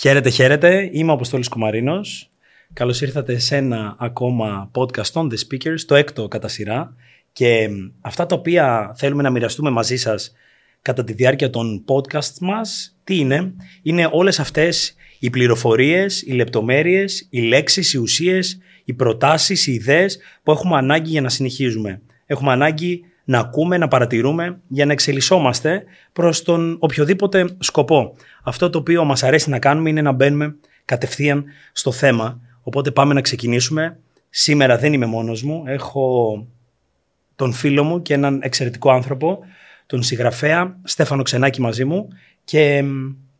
Χαίρετε, χαίρετε. Είμαι ο Αποστόλης Κουμαρίνος. Καλώς ήρθατε σε ένα ακόμα podcast on the speakers, το έκτο κατά σειρά. Και αυτά τα οποία θέλουμε να μοιραστούμε μαζί σας κατά τη διάρκεια των podcast μας, τι είναι, είναι όλες αυτές οι πληροφορίες, οι λεπτομέρειες, οι λέξεις, οι ουσίες, οι προτάσεις, οι ιδέες που έχουμε ανάγκη για να συνεχίζουμε. Έχουμε ανάγκη να ακούμε, να παρατηρούμε για να εξελισσόμαστε προς τον οποιοδήποτε σκοπό. Αυτό το οποίο μας αρέσει να κάνουμε είναι να μπαίνουμε κατευθείαν στο θέμα. Οπότε πάμε να ξεκινήσουμε. Σήμερα δεν είμαι μόνος μου. Έχω τον φίλο μου και έναν εξαιρετικό άνθρωπο, τον συγγραφέα Στέφανο Ξενάκη μαζί μου και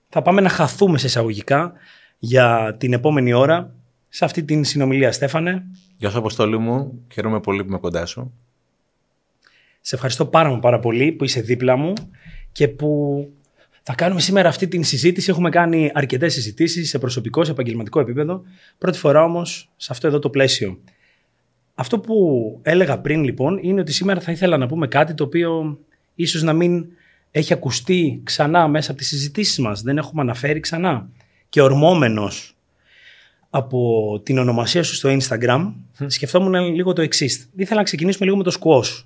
θα πάμε να χαθούμε σε εισαγωγικά για την επόμενη ώρα σε αυτή την συνομιλία. Στέφανε. Γεια σου Αποστόλη μου. Χαίρομαι πολύ που είμαι κοντά σου. Σε ευχαριστώ πάρα, πάρα πολύ που είσαι δίπλα μου και που θα κάνουμε σήμερα αυτή την συζήτηση. Έχουμε κάνει αρκετές συζητήσεις σε προσωπικό, σε επαγγελματικό επίπεδο. Πρώτη φορά όμως σε αυτό εδώ το πλαίσιο. Αυτό που έλεγα πριν λοιπόν είναι ότι σήμερα θα ήθελα να πούμε κάτι το οποίο ίσως να μην έχει ακουστεί ξανά μέσα από τις συζητήσεις μας. Δεν έχουμε αναφέρει ξανά. Και ορμόμενος από την ονομασία σου στο Instagram, σκεφτόμουν λίγο το εξής. Ήθελα να ξεκινήσουμε λίγο με το squash.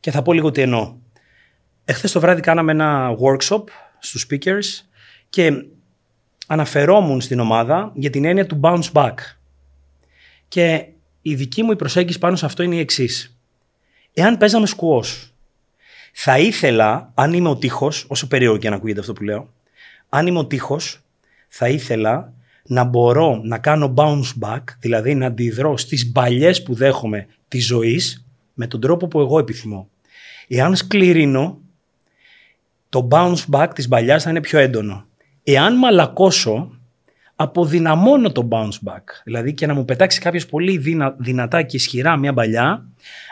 Και θα πω λίγο τι εννοώ. Εχθές το βράδυ κάναμε ένα workshop στους speakers και αναφερόμουν στην ομάδα για την έννοια του bounce back. Και η δική μου η προσέγγιση πάνω σε αυτό είναι η εξής. Εάν παίζαμε squash, θα ήθελα, αν είμαι ο τείχος, όσο περίεργο και να ακούγεται αυτό που λέω, αν είμαι ο τείχος, θα ήθελα να μπορώ να κάνω bounce back, δηλαδή να αντιδρώ στις παλιές που δέχομαι της ζωής με τον τρόπο που εγώ επιθυμώ. Εάν σκληρίνω, το bounce back της παλιάς θα είναι πιο έντονο. Εάν μαλακώσω, αποδυναμώνω το bounce back. Δηλαδή και να μου πετάξει κάποιος πολύ δυνα, δυνατά και ισχυρά μια παλιά,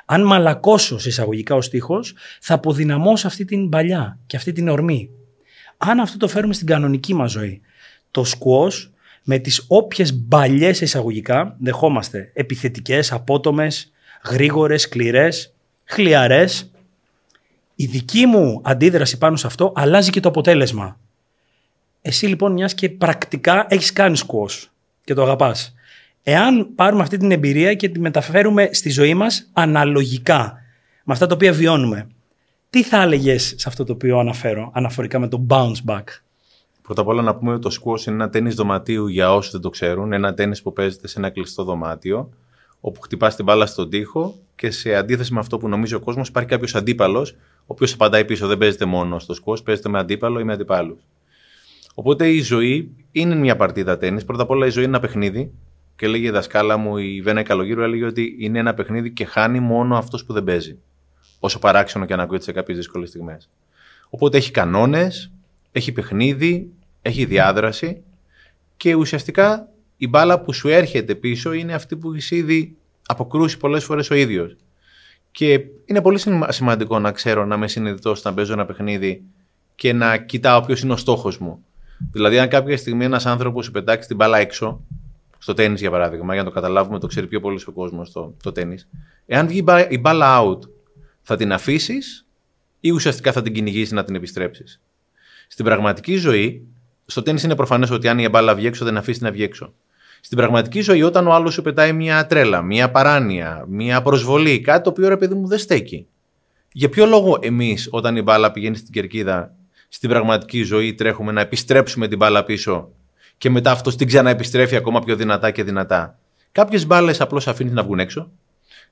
αν μαλακώσω σε εισαγωγικά ο στίχος, θα αποδυναμώσω αυτή την παλιά και αυτή την ορμή. Αν αυτό το φέρουμε στην κανονική μας ζωή, το squash με τις όποιες μπαλιές εισαγωγικά δεχόμαστε επιθετικές, απότομες, γρήγορες, σκληρές, χλιαρές. Η δική μου αντίδραση πάνω σε αυτό αλλάζει και το αποτέλεσμα. Εσύ λοιπόν μιας και πρακτικά έχεις κάνει σκουός και το αγαπάς. Εάν πάρουμε αυτή την εμπειρία και τη μεταφέρουμε στη ζωή μας αναλογικά με αυτά τα οποία βιώνουμε, τι θα έλεγες σε αυτό το οποίο αναφέρω αναφορικά με το bounce back; Πρώτα απ' όλα να πούμε ότι το squash είναι ένα τέννις δωματίου για όσους δεν το ξέρουν. Ένα τέννις που παίζεται σε ένα κλειστό δωμάτιο όπου χτυπάς την μπάλα στον τοίχο και σε αντίθεση με αυτό που νομίζει ο κόσμος, υπάρχει κάποιος αντίπαλος, ο οποίος απαντάει πίσω. Δεν παίζεται μόνο στο σκο, παίζεται με αντίπαλο ή με αντιπάλους. Οπότε η ζωή είναι μια παρτίδα τέννης. Πρώτα απ' όλα η ζωή είναι ένα παιχνίδι. Και λέγει η δασκάλα μου, η Βένα Καλογύρου, έλεγε ότι είναι ένα παιχνίδι και χάνει μόνο αυτός που δεν παίζει. Όσο παράξενο και αν ακούγεται σε κάποιες δύσκολες στιγμές. Οπότε έχει κανόνες, έχει παιχνίδι, έχει διάδραση και ουσιαστικά η μπάλα που σου έρχεται πίσω είναι αυτή που έχει ήδη αποκρούσει πολλές φορές ο ίδιος. Και είναι πολύ σημαντικό να ξέρω να είμαι συνειδητός να παίζω ένα παιχνίδι και να κοιτάω ποιος είναι ο στόχος μου. Δηλαδή, αν κάποια στιγμή ένας άνθρωπος σου πετάξει την μπάλα έξω, στο τέννη για παράδειγμα, για να το καταλάβουμε, το ξέρει πιο πολύ ο κόσμος το, το τέννη. Εάν βγει η μπάλα out, θα την αφήσεις ή ουσιαστικά θα την κυνηγήσεις να την επιστρέψεις; Στην πραγματική ζωή, στο τέννη είναι προφανές ότι αν η μπάλα βγει έξω, δεν αφήσεις να βγει έξω. Στην πραγματική ζωή, όταν ο άλλος σου πετάει μια τρέλα, μια παράνοια, μια προσβολή, κάτι το οποίο ρε παιδί μου δεν στέκει. Για ποιο λόγο εμείς, όταν η μπάλα πηγαίνει στην κερκίδα, στην πραγματική ζωή τρέχουμε να επιστρέψουμε την μπάλα πίσω και μετά αυτός την ξαναεπιστρέφει ακόμα πιο δυνατά και δυνατά. Κάποιες μπάλες απλώς αφήνεις να βγουν έξω,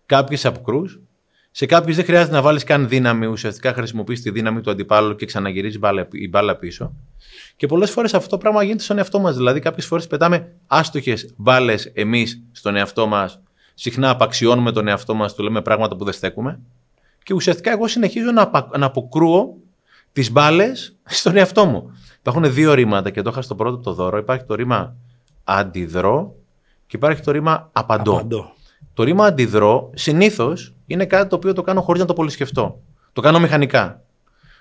κάποιες αποκρού, σε κάποιε δεν χρειάζεται να βάλεις καν δύναμη, ουσιαστικά χρησιμοποιείς τη δύναμη του αντιπάλου και ξαναγυρίζεις η μπάλα πίσω. Και πολλές φορές αυτό το πράγμα γίνεται στον εαυτό μας. Δηλαδή, κάποιες φορές πετάμε άστοχες μπάλες εμείς στον εαυτό μας. Συχνά απαξιώνουμε τον εαυτό μας, του λέμε πράγματα που δεν στέκουμε. Και ουσιαστικά εγώ συνεχίζω να, να αποκρούω τις μπάλες στον εαυτό μου. Υπάρχουν δύο ρήματα και το είχα στο πρώτο το δώρο. Υπάρχει το ρήμα αντιδρώ και υπάρχει το ρήμα απαντώ. απαντώ. Το ρήμα αντιδρώ συνήθως είναι κάτι το οποίο το κάνω χωρίς να το πολυσκεφτώ. Το κάνω μηχανικά.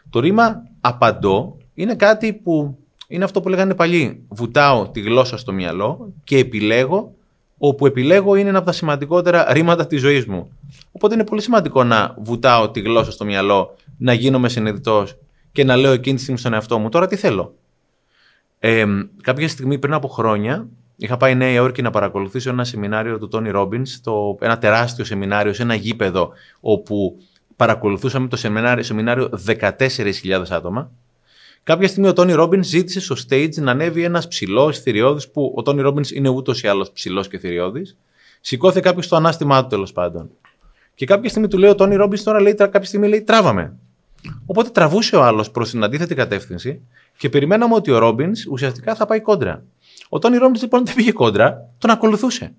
Το ρήμα απαντώ είναι κάτι που είναι αυτό που λέγανε παλιοί. Βουτάω τη γλώσσα στο μυαλό και επιλέγω. Όπου επιλέγω είναι ένα από τα σημαντικότερα ρήματα της ζωής μου. Οπότε είναι πολύ σημαντικό να βουτάω τη γλώσσα στο μυαλό, να γίνομαι συνειδητός και να λέω εκείνη τη στιγμή στον εαυτό μου τώρα τι θέλω. Ε, κάποια στιγμή πριν από χρόνια είχα πάει Νέα Υόρκη να παρακολουθήσω ένα σεμινάριο του Τόνι Ρόμπιν, ένα τεράστιο σεμινάριο σε ένα γήπεδο όπου παρακολουθούσαμε το σεμινάριο, σεμινάριο 14.000 άτομα. Κάποια στιγμή ο Τόνι Ρόμπιν ζήτησε στο stage να ανέβει ένας ψηλός θηριώδης, που ο Τόνι Ρόμπιν είναι ούτως ή άλλως ψηλός και θηριώδης. Σηκώθηκε κάποιος στο ανάστημά του τέλος πάντων. Και κάποια στιγμή του λέει ο Τόνι Ρόμπιν τώρα λέει, κάποια στιγμή λέει τράβαμε. Οπότε τραβούσε ο άλλος προς την αντίθετη κατεύθυνση και περιμέναμε ότι ο Ρόμπιν ουσιαστικά θα πάει κόντρα. Ο Τόνι Ρόμπιν λοιπόν δεν πήγε κόντρα, τον ακολουθούσε.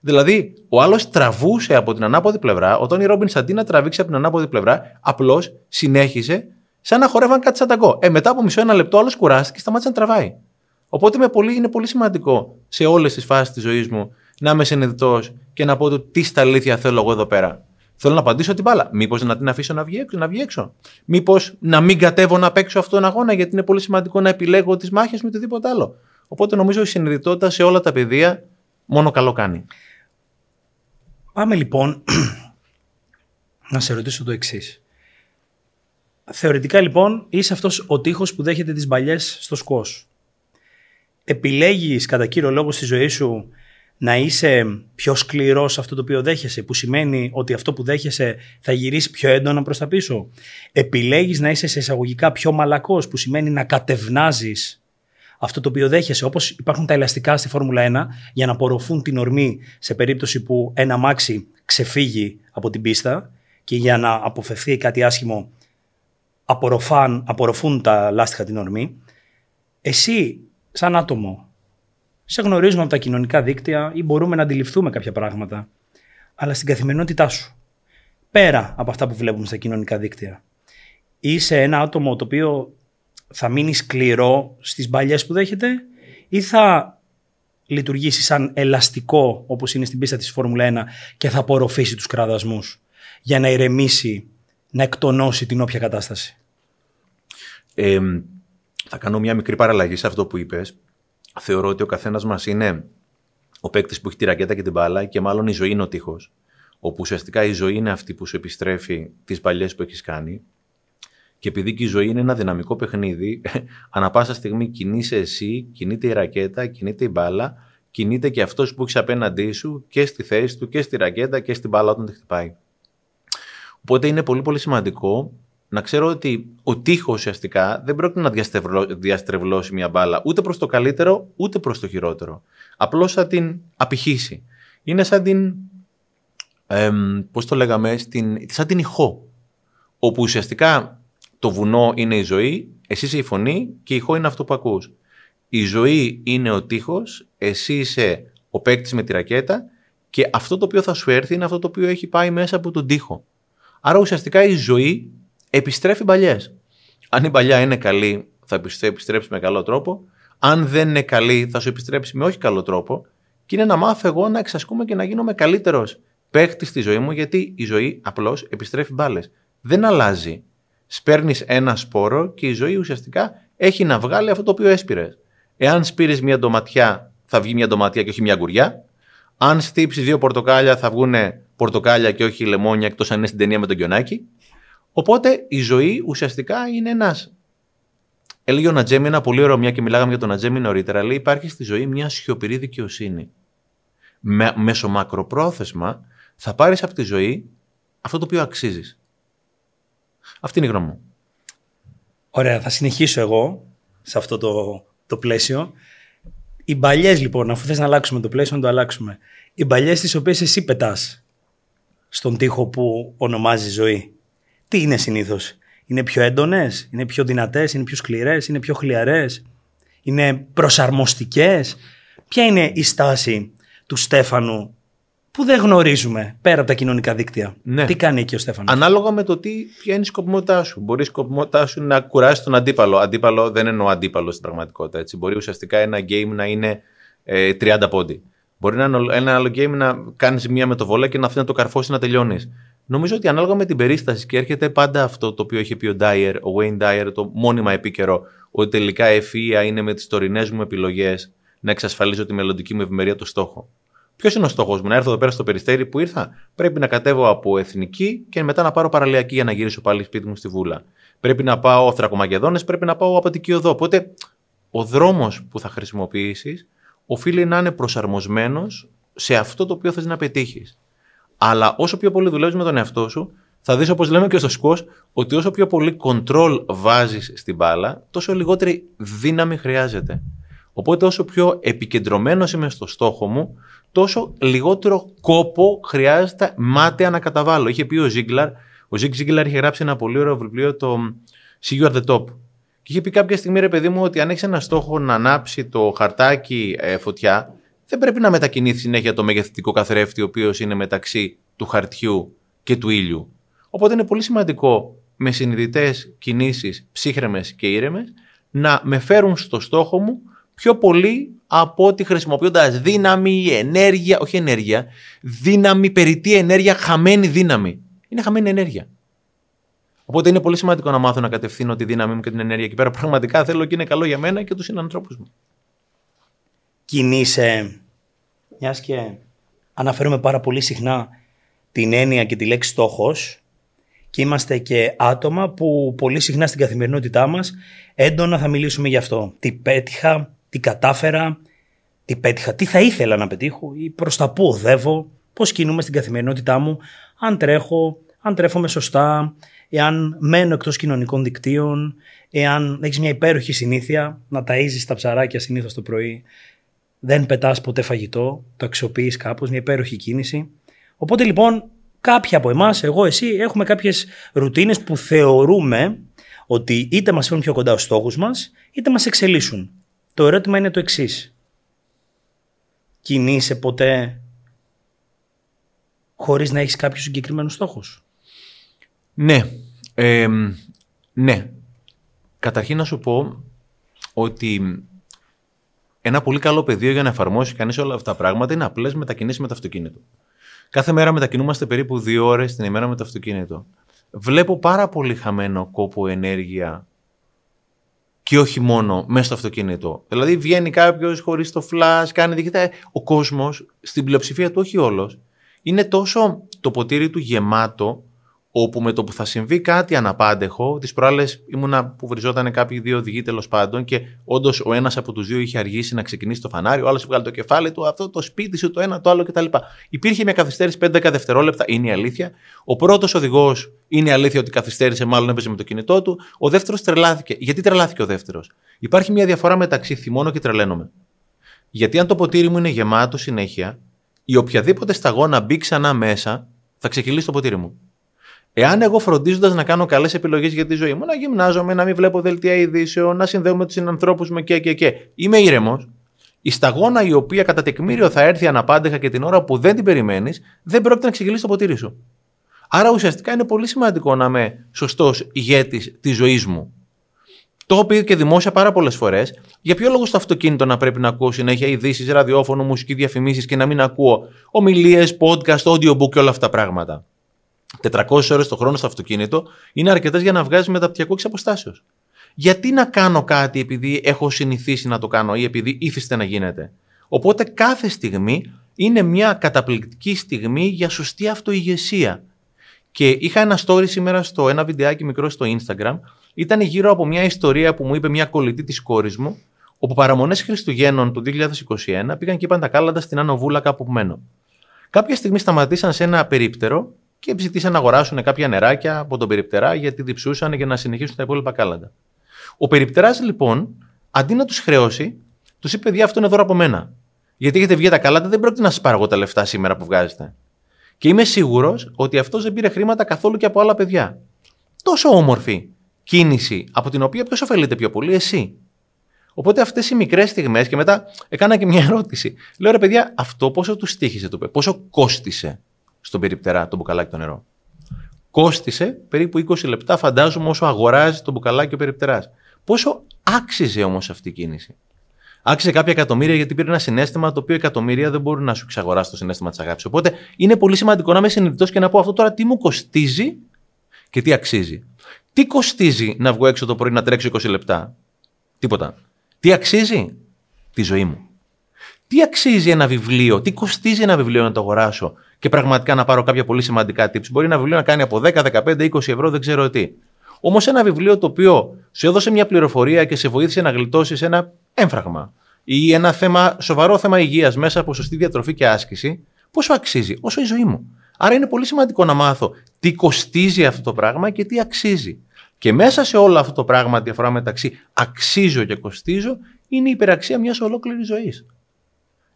Δηλαδή, ο άλλος τραβούσε από την ανάποδη πλευρά, ο Τόνι Ρόμπιν αντί να τραβήξει από την ανάποδη πλευρά, απλώς συνέχισε σαν να χορεύαν κάτι σαν ταγκό. Ε, μετά από μισό ένα λεπτό, άλλος κουράστηκε και σταμάτησε να τραβάει. Οπότε με πολύ, είναι πολύ σημαντικό σε όλες τις φάσεις της ζωής μου να είμαι συνειδητός και να πω το τι στα αλήθεια θέλω εγώ εδώ πέρα. Θέλω να απαντήσω την μπάλα. Μήπως να την αφήσω να βγει έξω. Να βγει έξω. Μήπως να μην κατέβω να παίξω αυτόν τον αγώνα, γιατί είναι πολύ σημαντικό να επιλέγω τις μάχες με οτιδήποτε άλλο. Οπότε νομίζω η συνειδητότητα σε όλα τα πεδία μόνο καλό κάνει. Πάμε λοιπόν να σε ρωτήσω το εξής. Θεωρητικά λοιπόν είσαι αυτός ο τείχος που δέχεται τις μπαλιές στο σκος. Επιλέγεις κατά κύριο λόγο στη ζωή σου να είσαι πιο σκληρός σε αυτό το οποίο δέχεσαι, που σημαίνει ότι αυτό που δέχεσαι θα γυρίσει πιο έντονα προς τα πίσω. Επιλέγεις να είσαι σε εισαγωγικά πιο μαλακός, που σημαίνει να κατευνάζεις αυτό το οποίο δέχεσαι. Όπως υπάρχουν τα ελαστικά στη Φόρμουλα 1 για να απορροφούν την ορμή σε περίπτωση που ένα μάξι ξεφύγει από την πίστα και για να αποφευθεί κάτι άσχημο απορροφάν, απορροφούν τα λάστιχα την ορμή. Εσύ, σαν άτομο, σε γνωρίζουμε από τα κοινωνικά δίκτυα ή μπορούμε να αντιληφθούμε κάποια πράγματα. Αλλά στην καθημερινότητά σου, πέρα από αυτά που βλέπουμε στα κοινωνικά δίκτυα, είσαι ένα άτομο το οποίο θα μείνει σκληρό στις μπαλιές που δέχεται ή θα λειτουργήσει σαν ελαστικό όπως είναι στην πίστα της Φόρμουλα 1 και θα απορροφήσει τους κραδασμούς για να ηρεμήσει, να εκτονώσει την όποια κατάσταση. Ε, θα κάνω μια μικρή παραλλαγή σε αυτό που είπες θεωρώ ότι ο καθένας μας είναι ο παίκτης που έχει τη ρακέτα και την μπάλα και μάλλον η ζωή είναι ο τείχος. Όπου ουσιαστικά η ζωή είναι αυτή που σου επιστρέφει τις παλιές που έχεις κάνει. Και επειδή και η ζωή είναι ένα δυναμικό παιχνίδι, ανα πάσα στιγμή κινείσαι εσύ, κινείται η ρακέτα, κινείται η μπάλα, κινείται και αυτός που έχεις απέναντί σου και στη θέση του και στη ρακέτα και στην μπάλα όταν τη χτυπάει. Οπότε είναι πολύ πολύ σημαντικό να ξέρω ότι ο τείχος ουσιαστικά δεν πρόκειται να διαστρεβλώσει μια μπάλα ούτε προς το καλύτερο ούτε προς το χειρότερο. Απλώς θα την απηχήσει. Είναι σαν την. Ε, Πώς το λέγαμε, στην, σαν την ηχό. Όπου ουσιαστικά το βουνό είναι η ζωή, εσύ είσαι η φωνή και η ηχό είναι αυτό που ακούς. Η ζωή είναι ο τείχος, εσύ είσαι ο παίκτης με τη ρακέτα και αυτό το οποίο θα σου έρθει είναι αυτό το οποίο έχει πάει μέσα από τον τοίχο. Άρα ουσιαστικά η ζωή επιστρέφει παλιέ. Αν η παλιά είναι καλή, θα επιστρέψει με καλό τρόπο. Αν δεν είναι καλή, θα σου επιστρέψει με όχι καλό τρόπο. Και είναι να μάθω εγώ να εξασκούμε και να γίνομαι καλύτερος παίχτη στη ζωή μου, γιατί η ζωή απλώς επιστρέφει μπάλες. Δεν αλλάζει. Σπέρνεις ένα σπόρο και η ζωή ουσιαστικά έχει να βγάλει αυτό το οποίο έσπηρες. Εάν σπείρεις μια ντοματιά, θα βγει μια ντοματιά και όχι μια γκουριά. Αν στύψεις δύο πορτοκάλια, θα βγουν πορτοκάλια και όχι λεμόνια, εκτός αν είναι στην ταινία με τον Κιονάκι. Οπότε η ζωή ουσιαστικά είναι ένας. Έλεγε ο Νατζέμι ένα πολύ ωραίο, μια και μιλάγαμε για τον Νατζέμι νωρίτερα. Λέει: Υπάρχει στη ζωή μια σιωπηρή δικαιοσύνη. Με, μέσω μακροπρόθεσμα θα πάρεις από τη ζωή αυτό το οποίο αξίζεις. Αυτή είναι η γνώμη μου. Ωραία, θα συνεχίσω εγώ σε αυτό το, το πλαίσιο. Οι παλιέ λοιπόν, αφού θες να αλλάξουμε το πλαίσιο, να το αλλάξουμε. Οι παλιέ τις οποίες εσύ πετάς στον τοίχο που ονομάζει ζωή τι είναι συνήθως; Είναι πιο έντονες, είναι πιο δυνατές, είναι πιο σκληρές, είναι πιο χλιαρές, είναι προσαρμοστικές; Ποια είναι η στάση του Στέφανου που δεν γνωρίζουμε πέρα από τα κοινωνικά δίκτυα. Ναι. Τι κάνει εκεί ο Στέφανος; Ανάλογα με το τι, ποια είναι η σκοπιμότητά σου. Μπορεί η σκοπιμότητά σου να κουράσει τον αντίπαλο. Αντίπαλο δεν εννοώ αντίπαλο στην πραγματικότητα. Έτσι. Μπορεί ουσιαστικά ένα game να είναι ε, 30 πόντι. Μπορεί να, ένα άλλο game να κάνεις μία με το βόλα και να αφήνει να το καρφώσει να τελειώνεις. Νομίζω ότι ανάλογα με την περίσταση και έρχεται πάντα αυτό το οποίο έχει πει ο Dyer, ο Wayne Dyer, το μόνιμα επίκαιρο, ότι τελικά ευφυα είναι με τις τωρινές μου επιλογές να εξασφαλίζω τη μελλοντική μου ευημερία το στόχο. Ποιος είναι ο στόχος μου, να έρθω εδώ πέρα στο περιστέρι που ήρθα; Πρέπει να κατέβω από εθνική και μετά να πάρω παραλιακή για να γυρίσω πάλι σπίτι μου στη βούλα. Πρέπει να πάω θρακομαγεδόνε, πρέπει να πάω από την Κιοδό. Οπότε ο δρόμος που θα χρησιμοποιήσεις οφείλει να είναι προσαρμοσμένος σε αυτό το οποίο θες να πετύχεις. Αλλά όσο πιο πολύ δουλεύεις με τον εαυτό σου, θα δεις όπως λέμε και στο σκος, ότι όσο πιο πολύ control βάζεις στην μπάλα, τόσο λιγότερη δύναμη χρειάζεται. Οπότε όσο πιο επικεντρωμένος είμαι στο στόχο μου, τόσο λιγότερο κόπο χρειάζεται μάταια να καταβάλω. Είχε πει ο Ζίγκλαρ, ο Ζίγκ Ζίγκλαρ είχε γράψει ένα πολύ ωραίο βιβλίο, το See You at the Top. Και είχε πει κάποια στιγμή, ρε παιδί μου, ότι αν έχεις ένα στόχο να ανάψει το χαρτάκι ε, φωτιά, δεν πρέπει να μετακινεί συνέχεια το μεγεθυντικό καθρέφτη, ο οποίος είναι μεταξύ του χαρτιού και του ήλιου. Οπότε είναι πολύ σημαντικό με συνειδητές κινήσεις ψύχρεμες και ήρεμες να με φέρουν στο στόχο μου πιο πολύ από ότι χρησιμοποιώντα δύναμη, ενέργεια, όχι ενέργεια, δύναμη, περιττή ενέργεια, χαμένη δύναμη. Είναι χαμένη ενέργεια. Οπότε είναι πολύ σημαντικό να μάθω να κατευθύνω τη δύναμη μου και την ενέργεια εκεί πέρα. Πραγματικά θέλω και είναι καλό για μένα και τους συνανθρώπους μου. Κινείσαι, μιας και αναφέρουμε πάρα πολύ συχνά την έννοια και τη λέξη στόχος και είμαστε και άτομα που πολύ συχνά στην καθημερινότητά μας έντονα θα μιλήσουμε γι' αυτό. Τι πέτυχα, τι κατάφερα, τι πέτυχα, τι θα ήθελα να πετύχω ή προς τα πού οδεύω, πώς κινούμε στην καθημερινότητά μου, αν τρέχω, αν τρέφομαι σωστά, εάν μένω εκτός κοινωνικών δικτύων, εάν έχεις μια υπέροχη συνήθεια να ταΐζεις τα ψαράκια συνήθως το πρωί, δεν πετάς ποτέ φαγητό, το αξιοποιείς κάπως, μια υπέροχη κίνηση. Οπότε λοιπόν κάποιοι από εμάς, εγώ, εσύ, έχουμε κάποιες ρουτίνες που θεωρούμε ότι είτε μας φέρουν πιο κοντά στους στόχους μας, είτε μας εξελίσσουν. Το ερώτημα είναι το εξής. Κινείσαι ποτέ χωρίς να έχεις κάποιους συγκεκριμένους στόχους; Ναι. ναι. Καταρχήν να σου πω ότι ένα πολύ καλό πεδίο για να εφαρμόσει κανείς όλα αυτά τα πράγματα είναι απλές μετακινήσεις με το αυτοκίνητο. Κάθε μέρα μετακινούμαστε περίπου δύο ώρες την ημέρα με το αυτοκίνητο. Βλέπω πάρα πολύ χαμένο κόπο ενέργεια και όχι μόνο μέσα στο αυτοκίνητο. Δηλαδή βγαίνει κάποιος χωρίς το flash, κάνει διοικητά. Ο κόσμος, στην πλειοψηφία του, όχι όλος, είναι τόσο το ποτήρι του γεμάτο όπου με το που θα συμβεί κάτι αναπάντεχο, τις προάλλες ήμουνα που βριζόταν κάποιοι δύο οδηγοί τέλος πάντων και όντως ο ένας από τους δύο είχε αργήσει να ξεκινήσει το φανάρι, ο άλλος βγάλει το κεφάλι του, αυτό το σπίτι σου, το ένα, το άλλο κτλ. Υπήρχε μια καθυστέρηση 5-10 δευτερόλεπτα, είναι η αλήθεια. Ο πρώτος οδηγός είναι η αλήθεια ότι καθυστέρησε, μάλλον έπαιζε με το κινητό του. Ο δεύτερος τρελάθηκε. Γιατί τρελάθηκε ο δεύτερος; Υπάρχει μια διαφορά μεταξύ θυμώνω και τρελαίνομαι. Γιατί αν το ποτήρι μου είναι γεμάτο συνέχεια, η οποιαδήποτε σταγόνα μπει ξανά μέσα, θα ξεκυλήσει το ποτήρι μου. Εάν εγώ φροντίζοντας να κάνω καλές επιλογές για τη ζωή μου, να γυμνάζομαι, να μην βλέπω δελτία ειδήσεων, να συνδέομαι τους συνανθρώπους μου και, και, και. Είμαι ήρεμος. Η σταγόνα η οποία κατά τεκμήριο θα έρθει αναπάντεχα και την ώρα που δεν την περιμένεις, δεν πρόκειται να ξεκινήσει το ποτήρι σου. Άρα ουσιαστικά είναι πολύ σημαντικό να είμαι σωστός ηγέτης της ζωής μου. Το έχω πει και δημόσια πάρα πολλές φορές. Για ποιο λόγο στο αυτοκίνητο να πρέπει να ακούω συνέχεια ειδήσεις, ραδιόφωνο, μουσική, διαφημίσεις και να μην ακούω ομιλίες, podcast, audiobook και όλα αυτά τα πράγματα; 400 ώρες το χρόνο στο αυτοκίνητο είναι αρκετές για να βγάζει μεταπτυχιακό εξ αποστάσεως. Γιατί να κάνω κάτι επειδή έχω συνηθίσει να το κάνω ή επειδή ήθιστε να γίνεται. Οπότε κάθε στιγμή είναι μια καταπληκτική στιγμή για σωστή αυτοηγεσία. Και είχα ένα story σήμερα στο ένα βιντεάκι μικρό στο Instagram. Ήταν γύρω από μια ιστορία που μου είπε μια κολλητή της κόρης μου, όπου παραμονές Χριστουγέννων του 2021 πήγαν και είπαν τα κάλαντα στην Άνω Βούλα κάπου που μένω. Κάποια στιγμή σταματήσαν σε ένα περίπτερο και ζητήσαν να αγοράσουν κάποια νεράκια από τον περιπτερά γιατί διψούσαν για να συνεχίσουν τα υπόλοιπα κάλαντα. Ο περιπτεράς λοιπόν, αντί να τους χρεώσει, τους είπε: Παιδιά, αυτό είναι δώρο από μένα. Γιατί έχετε βγει τα κάλαντα, δεν πρόκειται να σας πάρω εγώ τα λεφτά σήμερα που βγάζετε. Και είμαι σίγουρος ότι αυτός δεν πήρε χρήματα καθόλου και από άλλα παιδιά. Τόσο όμορφη κίνηση, από την οποία ποιος ωφελείται πιο πολύ, εσύ. Οπότε αυτές οι μικρές στιγμές, και μετά έκανα και μια ερώτηση. Λέω ρε παιδιά, αυτό πόσο τους στήχησε, το πόσο κόστησε στον περιπτερά το μπουκαλάκι το νερό. Κόστησε περίπου 20 λεπτά, φαντάζομαι, όσο αγοράζει το μπουκαλάκι ο περιπτεράς. Πόσο άξιζε όμως αυτή η κίνηση; Άξιζε κάποια εκατομμύρια γιατί πήρε ένα συνέστημα το οποίο εκατομμύρια δεν μπορούν να σου εξαγοράσει το συνέστημα της αγάπης. Οπότε είναι πολύ σημαντικό να είμαι συνειδητός και να πω αυτό τώρα τι μου κοστίζει και τι αξίζει. Τι κοστίζει να βγω έξω το πρωί να τρέξω 20 λεπτά; Τίποτα. Τι αξίζει; Τη ζωή μου. Τι αξίζει ένα βιβλίο, τι κοστίζει ένα βιβλίο να το αγοράσω; Και πραγματικά να πάρω κάποια πολύ σημαντικά tips. Μπορεί ένα βιβλίο να κάνει από 10, 15, 20 ευρώ, δεν ξέρω τι. Όμως ένα βιβλίο το οποίο σου έδωσε μια πληροφορία και σε βοήθησε να γλιτώσεις ένα έμφραγμα. Ή ένα θέμα, σοβαρό θέμα υγείας μέσα από σωστή διατροφή και άσκηση, πόσο αξίζει, όσο η ζωή μου. Άρα είναι πολύ σημαντικό να μάθω τι κοστίζει αυτό το πράγμα και τι αξίζει. Και μέσα σε όλο αυτό το πράγμα, διαφορά μεταξύ αξίζω και κοστίζω, είναι η υπεραξία μιας ολόκληρης ζωής.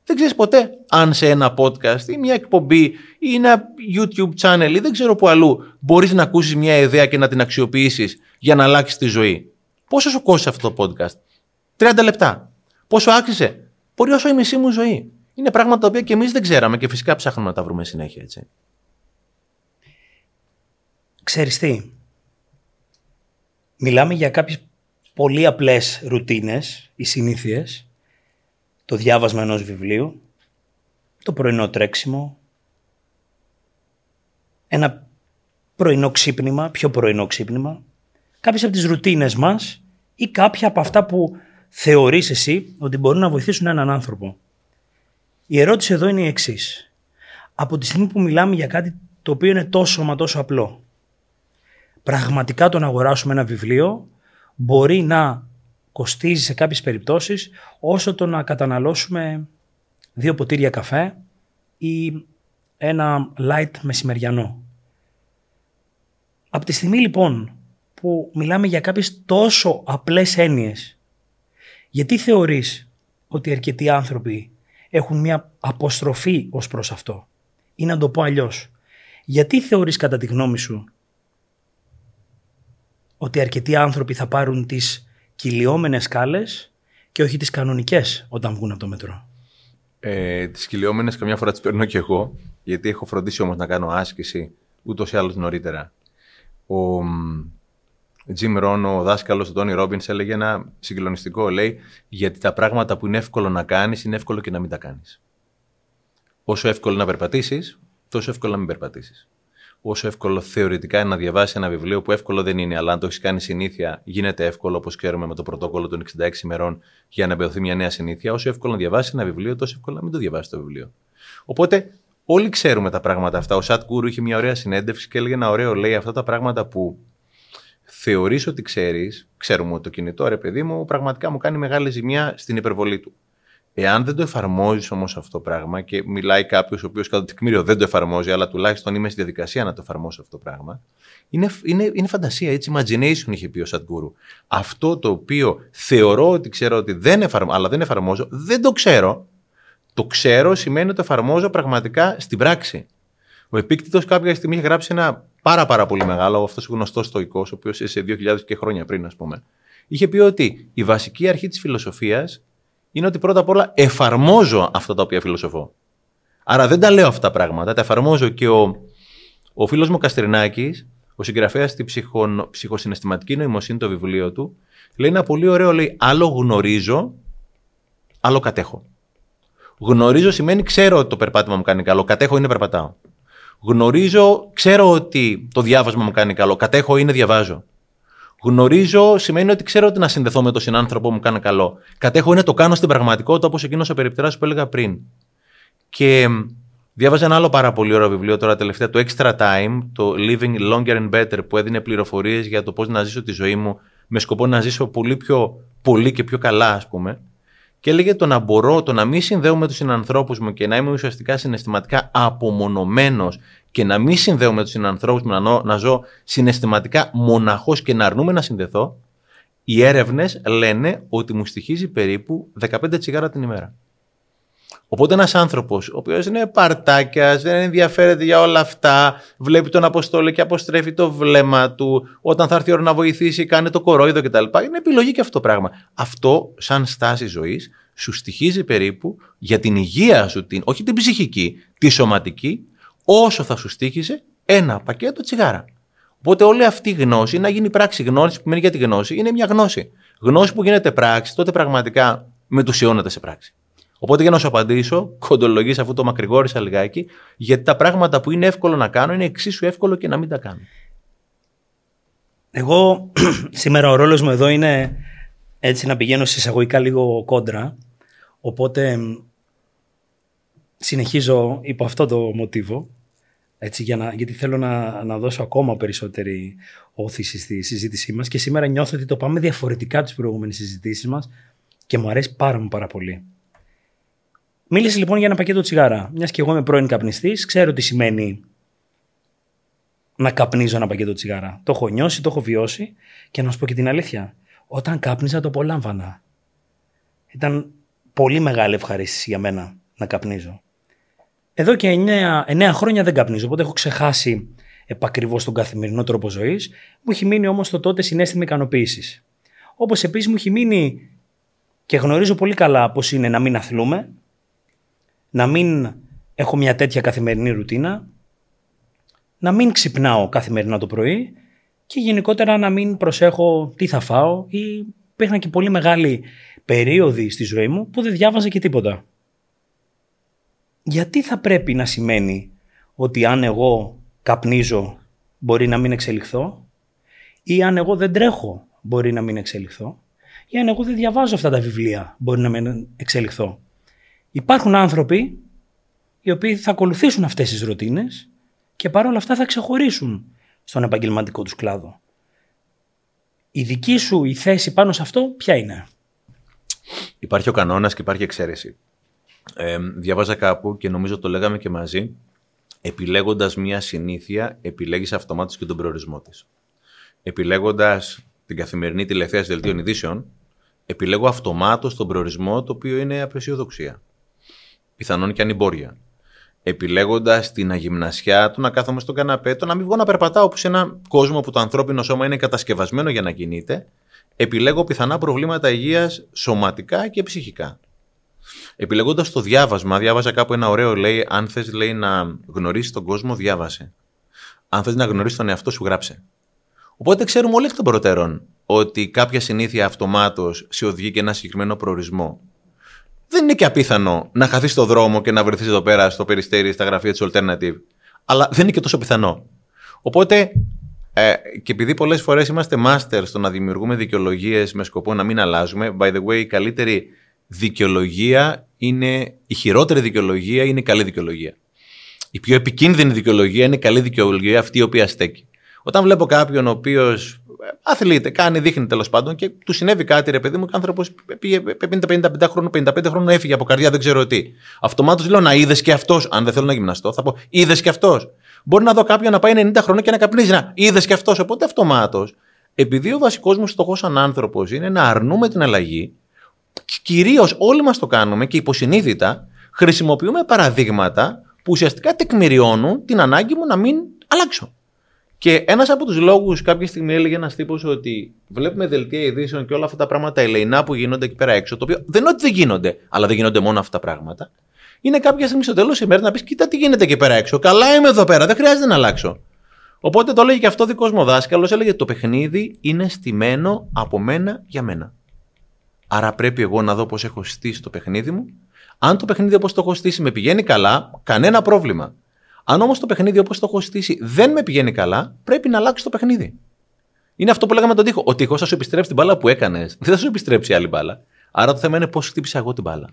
Δεν ξέρεις ποτέ αν σε ένα podcast ή μια εκπομπή ή ένα YouTube channel ή δεν ξέρω που αλλού μπορείς να ακούσεις μια ιδέα και να την αξιοποιήσεις για να αλλάξεις τη ζωή. Πόσο σου κόστησε αυτό το podcast, 30 λεπτά. Πόσο άξιζε, μπορεί όσο η μισή μου ζωή. Είναι πράγματα τα οποία και εμείς δεν ξέραμε και φυσικά ψάχνουμε να τα βρούμε συνέχεια έτσι. Ξέρεις τι, μιλάμε για κάποιες πολύ απλές ρουτίνες ή συνήθειες, το διάβασμα ενός βιβλίου, το πρωινό τρέξιμο, ένα πρωινό ξύπνημα, πιο πρωινό ξύπνημα, κάποιες από τις ρουτίνες μας ή κάποια από αυτά που θεωρείς εσύ ότι μπορούν να βοηθήσουν έναν άνθρωπο. Η ερώτηση εδώ είναι η εξής. Από τη στιγμή που μιλάμε για κάτι το οποίο είναι τόσο μα τόσο απλό, πραγματικά το να αγοράσουμε ένα βιβλίο μπορεί να κοστίζει σε κάποιες περιπτώσεις όσο το να καταναλώσουμε δύο ποτήρια καφέ ή ένα light μεσημεριανό. Από τη στιγμή λοιπόν που μιλάμε για κάποιες τόσο απλές έννοιες, γιατί θεωρείς ότι αρκετοί άνθρωποι έχουν μια αποστροφή ως προς αυτό; Ή να το πω αλλιώς. Γιατί θεωρείς κατά τη γνώμη σου ότι αρκετοί άνθρωποι θα πάρουν τις κυλιόμενες σκάλες και όχι τις κανονικές όταν βγουν από το μετρό. Ε, τις κυλιόμενες καμιά φορά τις παίρνω και εγώ, γιατί έχω φροντίσει όμως να κάνω άσκηση ούτως ή άλλως νωρίτερα. Ο Jim Rohn, ο δάσκαλος του Τόνι Robbins, έλεγε ένα συγκλονιστικό, λέει, γιατί τα πράγματα που είναι εύκολο να κάνεις, είναι εύκολο και να μην τα κάνεις. Όσο εύκολο να περπατήσεις, τόσο εύκολο να μην περπατήσεις όσο εύκολο θεωρητικά είναι να διαβάσει ένα βιβλίο που εύκολο δεν είναι, αλλά αν το έχεις κάνει συνήθεια, γίνεται εύκολο, όπως ξέρουμε με το πρωτόκολλο των 66 ημερών, για να εμπεδοθεί μια νέα συνήθεια. Όσο εύκολο να διαβάσει ένα βιβλίο, τόσο εύκολο να μην το διαβάσει το βιβλίο. Οπότε, όλοι ξέρουμε τα πράγματα αυτά. Ο Σατ Γκούρου είχε μια ωραία συνέντευξη και έλεγε ένα ωραίο, λέει αυτά τα πράγματα που θεωρείς ότι ξέρεις, ξέρουμε ότι το κινητό, ρε παιδί μου, πραγματικά μου κάνει μεγάλη ζημιά στην υπερβολή του. Εάν δεν το εφαρμόζεις όμως αυτό το πράγμα και μιλάει κάποιος ο οποίος κατά τεκμήριο δεν το εφαρμόζει, αλλά τουλάχιστον είμαι στη διαδικασία να το εφαρμόσω αυτό το πράγμα, είναι, είναι, είναι φαντασία. Έτσι, imagination είχε πει ο Σατγκούρου. Αυτό το οποίο θεωρώ ότι ξέρω ότι δεν εφαρμόζω, αλλά δεν εφαρμόζω, δεν το ξέρω. Το ξέρω σημαίνει ότι το εφαρμόζω πραγματικά στην πράξη. Ο Επίκτητος κάποια στιγμή είχε γράψει ένα πάρα, πάρα πολύ μεγάλο, αυτός ο γνωστός στοικό, ο οποίος σε 2.000 και χρόνια πριν, ας πούμε. Είχε πει ότι η βασική αρχή της φιλοσοφίας είναι ότι πρώτα απ' όλα εφαρμόζω αυτά τα οποία φιλοσοφώ. Άρα δεν τα λέω αυτά τα πράγματα, τα εφαρμόζω και ο, ο φίλος μου Καστρινάκης, ο συγγραφέας στη ψυχο, ψυχοσυναισθηματική νοημοσύνη το βιβλίο του, λέει ένα πολύ ωραίο, λέει, άλλο γνωρίζω, άλλο κατέχω. Γνωρίζω σημαίνει ξέρω ότι το περπάτημα μου κάνει καλό, κατέχω είναι περπατάω. Γνωρίζω, ξέρω ότι το διάβασμα μου κάνει καλό, κατέχω είναι διαβάζω. Γνωρίζω σημαίνει ότι ξέρω ότι να συνδεθώ με τον συνάνθρωπο μου κάνει καλό. Κατέχω είναι το κάνω στην πραγματικότητα όπως εκείνος ο περιπτεράς που έλεγα πριν. Και διάβαζα ένα άλλο πάρα πολύ ωραίο βιβλίο τώρα τελευταία, το Extra Time, το Living Longer and Better, που έδινε πληροφορίες για το πώς να ζήσω τη ζωή μου με σκοπό να ζήσω πολύ πιο πολύ και πιο καλά, ας πούμε. Και έλεγε το να μπορώ, το να μην συνδέω με τους συνανθρώπους μου και να είμαι ουσιαστικά συναισθηματικά απομονωμένος και να μην συνδέω με τους συνανθρώπους μου, να, να ζω συναισθηματικά μοναχώ και να αρνούμε να συνδεθώ, οι έρευνες λένε ότι μου στοιχίζει περίπου 15 τσιγάρα την ημέρα. Οπότε ένας άνθρωπος, ο οποίος είναι παρτάκιας, δεν ενδιαφέρεται για όλα αυτά, βλέπει τον Αποστόλο και αποστρέφει το βλέμμα του, όταν θα έρθει η ώρα να βοηθήσει, κάνει το κορόιδο κτλ. Είναι επιλογή και αυτό το πράγμα. Αυτό, σαν στάση ζωής, σου στοιχίζει περίπου για την υγεία σου, την, όχι την ψυχική, τη σωματική, όσο θα σου στήχησε ένα πακέτο τσιγάρα. Οπότε όλη αυτή η γνώση, να γίνει πράξη γνώση που μένει για τη γνώση, είναι μια γνώση. Γνώση που γίνεται πράξη, τότε πραγματικά μετουσιώνεται σε πράξη. Οπότε για να σου απαντήσω, κοντολογείς αφού το μακρηγόρησα λιγάκι, γιατί τα πράγματα που είναι εύκολο να κάνω είναι εξίσου εύκολο και να μην τα κάνω. Εγώ σήμερα ο ρόλος μου εδώ είναι έτσι να πηγαίνω σε εισαγωγικά λίγο κόντρα. Οπότε συνεχίζω υπό αυτό το μοτίβο. Έτσι, για να, γιατί θέλω να, να δώσω ακόμα περισσότερη όθηση στη συζήτησή μας και σήμερα νιώθω ότι το πάμε διαφορετικά τις προηγούμενες συζητήσεις μας Και μου αρέσει πάρα μου πάρα πολύ. Μίλησε λοιπόν για ένα πακέτο τσιγάρα. Μιας και εγώ είμαι πρώην καπνιστής, ξέρω τι σημαίνει να καπνίζω ένα πακέτο τσιγάρα. Το έχω νιώσει, το έχω βιώσει και να σου πω και την αλήθεια. Όταν κάπνιζα το απολάμβανα. Ήταν πολύ μεγάλη ευχαρίστηση για μένα να καπνίζω. Εδώ και 9, 9 χρόνια δεν καπνίζω, οπότε έχω ξεχάσει επακριβώς τον καθημερινό τρόπο ζωής. Μου έχει μείνει όμως το τότε συνέστημα ικανοποίησης. Όπως επίσης μου έχει μείνει και γνωρίζω πολύ καλά πώς είναι να μην αθλούμε, να μην έχω μια τέτοια καθημερινή ρουτίνα, να μην ξυπνάω καθημερινά το πρωί και γενικότερα να μην προσέχω τι θα φάω ή υπήρχαν και πολύ μεγάλη περίοδοι στη ζωή μου που δεν διάβαζα και τίποτα. Γιατί θα πρέπει να σημαίνει ότι αν εγώ καπνίζω μπορεί να μην εξελιχθώ; Ή αν εγώ δεν τρέχω μπορεί να μην εξελιχθώ; Ή αν εγώ δεν διαβάζω αυτά τα βιβλία μπορεί να μην εξελιχθώ; Υπάρχουν άνθρωποι οι οποίοι θα ακολουθήσουν αυτές τις ρουτίνες και παρόλα αυτά θα ξεχωρίσουν στον επαγγελματικό τους κλάδο. Η δική σου η θέση πάνω σε αυτό ποια είναι; Υπάρχει ο κανόνας και υπάρχει εξαίρεση. Ε, διάβαζα κάπου και νομίζω το λέγαμε και μαζί, επιλέγοντας μία συνήθεια, επιλέγεις αυτομάτως και τον προορισμό της. Επιλέγοντας την καθημερινή τηλεθέαση δελτίων ειδήσεων, επιλέγω αυτομάτως τον προορισμό το οποίο είναι απεσιοδοξία. Πιθανόν και ανυμπόρια επιλέγοντας την αγυμνασιά, το να κάθομαι στον καναπέ, το να μην βγω να περπατάω που σε έναν κόσμο που το ανθρώπινο σώμα είναι κατασκευασμένο για να κινείται, επιλέγω πιθανά προβλήματα υγείας σωματικά και ψυχικά. Επιλέγοντας το διάβασμα, διάβαζα κάπου ένα ωραίο λέει: Αν θες να γνωρίσεις τον κόσμο, διάβασε. Αν θες να γνωρίσεις τον εαυτό σου, γράψε. Οπότε ξέρουμε όλοι εκ των προτέρων ότι κάποια συνήθεια αυτομάτως σε οδηγεί και ένα συγκεκριμένο προορισμό δεν είναι και απίθανο να χαθείς στο δρόμο και να βρεθείς εδώ πέρα στο περιστέρι στα γραφεία της Alternative. Αλλά δεν είναι και τόσο πιθανό. Οπότε, ε, και επειδή πολλές φορές είμαστε master στο να δημιουργούμε δικαιολογίες με σκοπό να μην αλλάζουμε, by the way, η καλύτερη δικαιολογία είναι. Η χειρότερη δικαιολογία είναι η καλή δικαιολογία. Η πιο επικίνδυνη δικαιολογία είναι η καλή δικαιολογία αυτή η οποία στέκει. Όταν βλέπω κάποιον ο οποίος αθλείται, κάνει, δείχνει τέλος πάντων και του συνέβη κάτι, ρε παιδί μου, και ο άνθρωπος πήγε 50-55 χρόνων, 55 χρόνων έφυγε από καρδιά, δεν ξέρω τι. Αυτομάτως λέω να είδες και αυτός. Αν δεν θέλω να γυμναστώ, θα πω είδες και αυτός. Μπορεί να δω κάποιον να πάει 90 χρόνια και να καπνίζει. Να είδες και αυτός. Οπότε αυτομάτως, επειδή ο βασικός μου στόχος σαν άνθρωπος είναι να αρνούμε την αλλαγή, κυρίως όλοι μας το κάνουμε και υποσυνείδητα χρησιμοποιούμε παραδείγματα που ουσιαστικά τεκμηριώνουν την ανάγκη μου να μην αλλάξω. Και ένας από τους λόγους, κάποια στιγμή έλεγε ένας τύπος ότι βλέπουμε δελτία ειδήσεων και όλα αυτά τα πράγματα ελεηνά που γίνονται εκεί πέρα έξω, το οποίο δεν είναι ότι δεν γίνονται, αλλά δεν γίνονται μόνο αυτά τα πράγματα. Είναι κάποια στιγμή στο τέλος της ημέρας να πεις: Κοίτα τι γίνεται εκεί πέρα έξω. Καλά είμαι εδώ πέρα, δεν χρειάζεται να αλλάξω. Οπότε το έλεγε και αυτό ο δικός μου δάσκαλος, έλεγε: Το παιχνίδι είναι στημένο από μένα για μένα. Άρα πρέπει εγώ να δω πώς έχω στήσει το παιχνίδι μου. Αν το παιχνίδι όπως το έχω στήσει με πηγαίνει καλά, κανένα πρόβλημα. Αν όμως το παιχνίδι όπως το έχω στήσει δεν με πηγαίνει καλά, πρέπει να αλλάξει το παιχνίδι. Είναι αυτό που λέγαμε τον τοίχο. Ο τοίχος θα σου επιστρέψει την μπάλα που έκανες, δεν θα σου επιστρέψει άλλη μπάλα. Άρα το θέμα είναι πώς χτύπησα εγώ την μπάλα.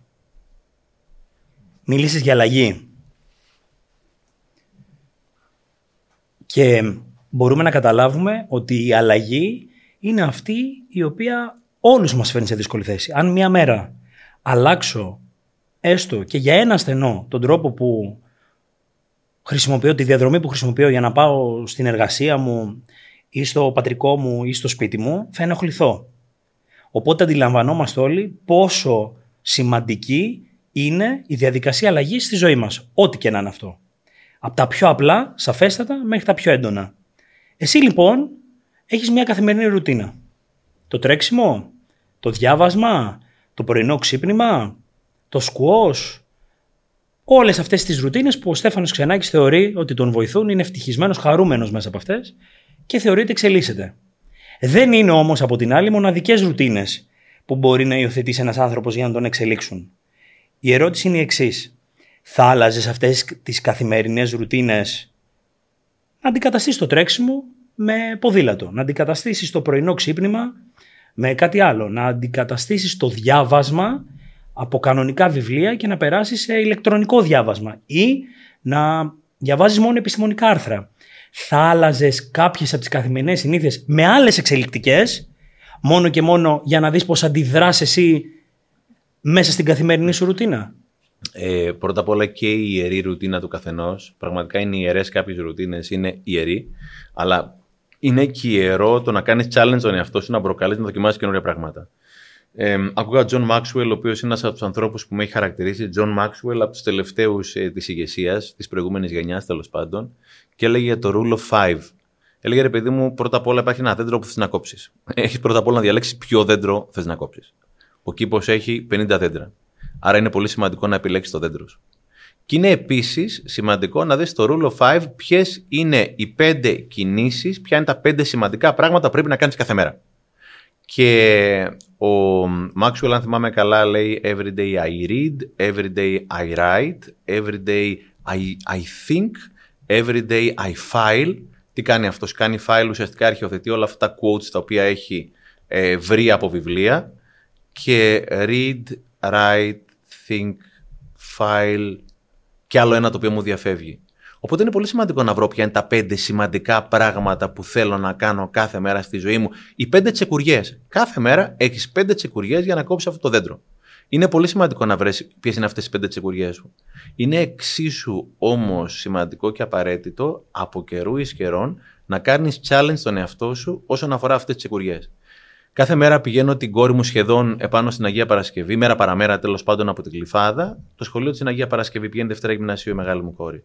Μίλησες για αλλαγή. Και μπορούμε να καταλάβουμε ότι η αλλαγή είναι αυτή η οποία όλους μας φέρνει σε δύσκολη θέση. Αν μία μέρα αλλάξω έστω και για ένα στενό τον τρόπο που χρησιμοποιώ, τη διαδρομή που χρησιμοποιώ για να πάω στην εργασία μου ή στο πατρικό μου ή στο σπίτι μου, θα ενοχληθώ. Οπότε αντιλαμβανόμαστε όλοι πόσο σημαντική είναι η διαδικασία αλλαγής στη ζωή μας, ό,τι και να είναι αυτό. Από τα πιο απλά, σαφέστατα, μέχρι τα πιο έντονα. Εσύ λοιπόν έχεις μια καθημερινή ρουτίνα. Το τρέξιμο, το διάβασμα, το πρωινό ξύπνημα, το σκουός, όλες αυτές τις ρουτίνες που ο Στέφανος Ξενάκης θεωρεί ότι τον βοηθούν, είναι ευτυχισμένος, χαρούμενος μέσα από αυτές και θεωρείται εξελίσσεται. Δεν είναι όμως από την άλλη μοναδικές ρουτίνες που μπορεί να υιοθετήσει ένας άνθρωπος για να τον εξελίξουν. Η ερώτηση είναι η εξής. Θα άλλαζες αυτές τις καθημερινές ρουτίνες να αντικαταστήσεις το τρέξιμο με ποδήλατο, να αντικαταστήσεις το πρωινό ξύπνημα με κάτι άλλο, να αντικαταστήσεις το διάβασμα από κανονικά βιβλία και να περάσεις σε ηλεκτρονικό διάβασμα ή να διαβάζεις μόνο επιστημονικά άρθρα. Θα άλλαζες κάποιες από τις καθημερινές συνήθειες με άλλες εξελικτικές, μόνο και μόνο για να δεις πώς αντιδράς εσύ μέσα στην καθημερινή σου ρουτίνα. Ε, πρώτα απ' όλα και η ιερή ρουτίνα του καθενός. Πραγματικά είναι ιερές κάποιες ρουτίνες, είναι ιεροί. Αλλά είναι και ιερό το να κάνεις challenge τον εαυτό σου, να προκαλεί να δοκιμάσεις καινούργια πράγματα. Ε, ακούγα John Maxwell, ο οποίος είναι ένας από τους ανθρώπους που με έχει χαρακτηρίσει. John Maxwell, από τους τελευταίους ε, της ηγεσίας, της προηγούμενης γενιάς τέλος πάντων, και έλεγε το rule of five. Έλεγε ρε παιδί μου, πρώτα απ' όλα υπάρχει ένα δέντρο που θες να κόψεις. Έχεις πρώτα απ' όλα να διαλέξεις ποιο δέντρο θες να κόψεις. Ο κήπος έχει 50 δέντρα. Άρα είναι πολύ σημαντικό να επιλέξεις το δέντρο σου. Και είναι επίσης σημαντικό να δεις το rule of five ποιες είναι οι πέντε κινήσεις, ποια είναι τα πέντε σημαντικά πράγματα που πρέπει να κάνεις κάθε μέρα. Και ο Maxwell, αν θυμάμαι καλά, λέει Every day I read, every day I write, every day I, I think, every day I file. Τι κάνει αυτός, κάνει file, ουσιαστικά αρχιοθετεί όλα αυτά τα quotes τα οποία έχει ε, βρει από βιβλία και read, write, think, file και άλλο ένα το οποίο μου διαφεύγει. Οπότε είναι πολύ σημαντικό να βρω ποια είναι τα πέντε σημαντικά πράγματα που θέλω να κάνω κάθε μέρα στη ζωή μου. Οι πέντε τσεκουριές. Κάθε μέρα έχεις πέντε τσεκουριές για να κόψεις αυτό το δέντρο. Είναι πολύ σημαντικό να βρεις ποιες είναι αυτές οι πέντε τσεκουριές σου. Είναι εξίσου όμως σημαντικό και απαραίτητο από καιρού εις καιρών να κάνεις challenge στον εαυτό σου όσον αφορά αυτές τις τσεκουριές. Κάθε μέρα πηγαίνω την κόρη μου σχεδόν επάνω στην Αγία Παρασκευή, μέρα παραμέρα τέλος πάντων από την Κλειφάδα. Το σχολείο της Αγία Παρασκευή πηγαίνει Δευτέρα Γυμνασίου η μεγάλη μου κόρη.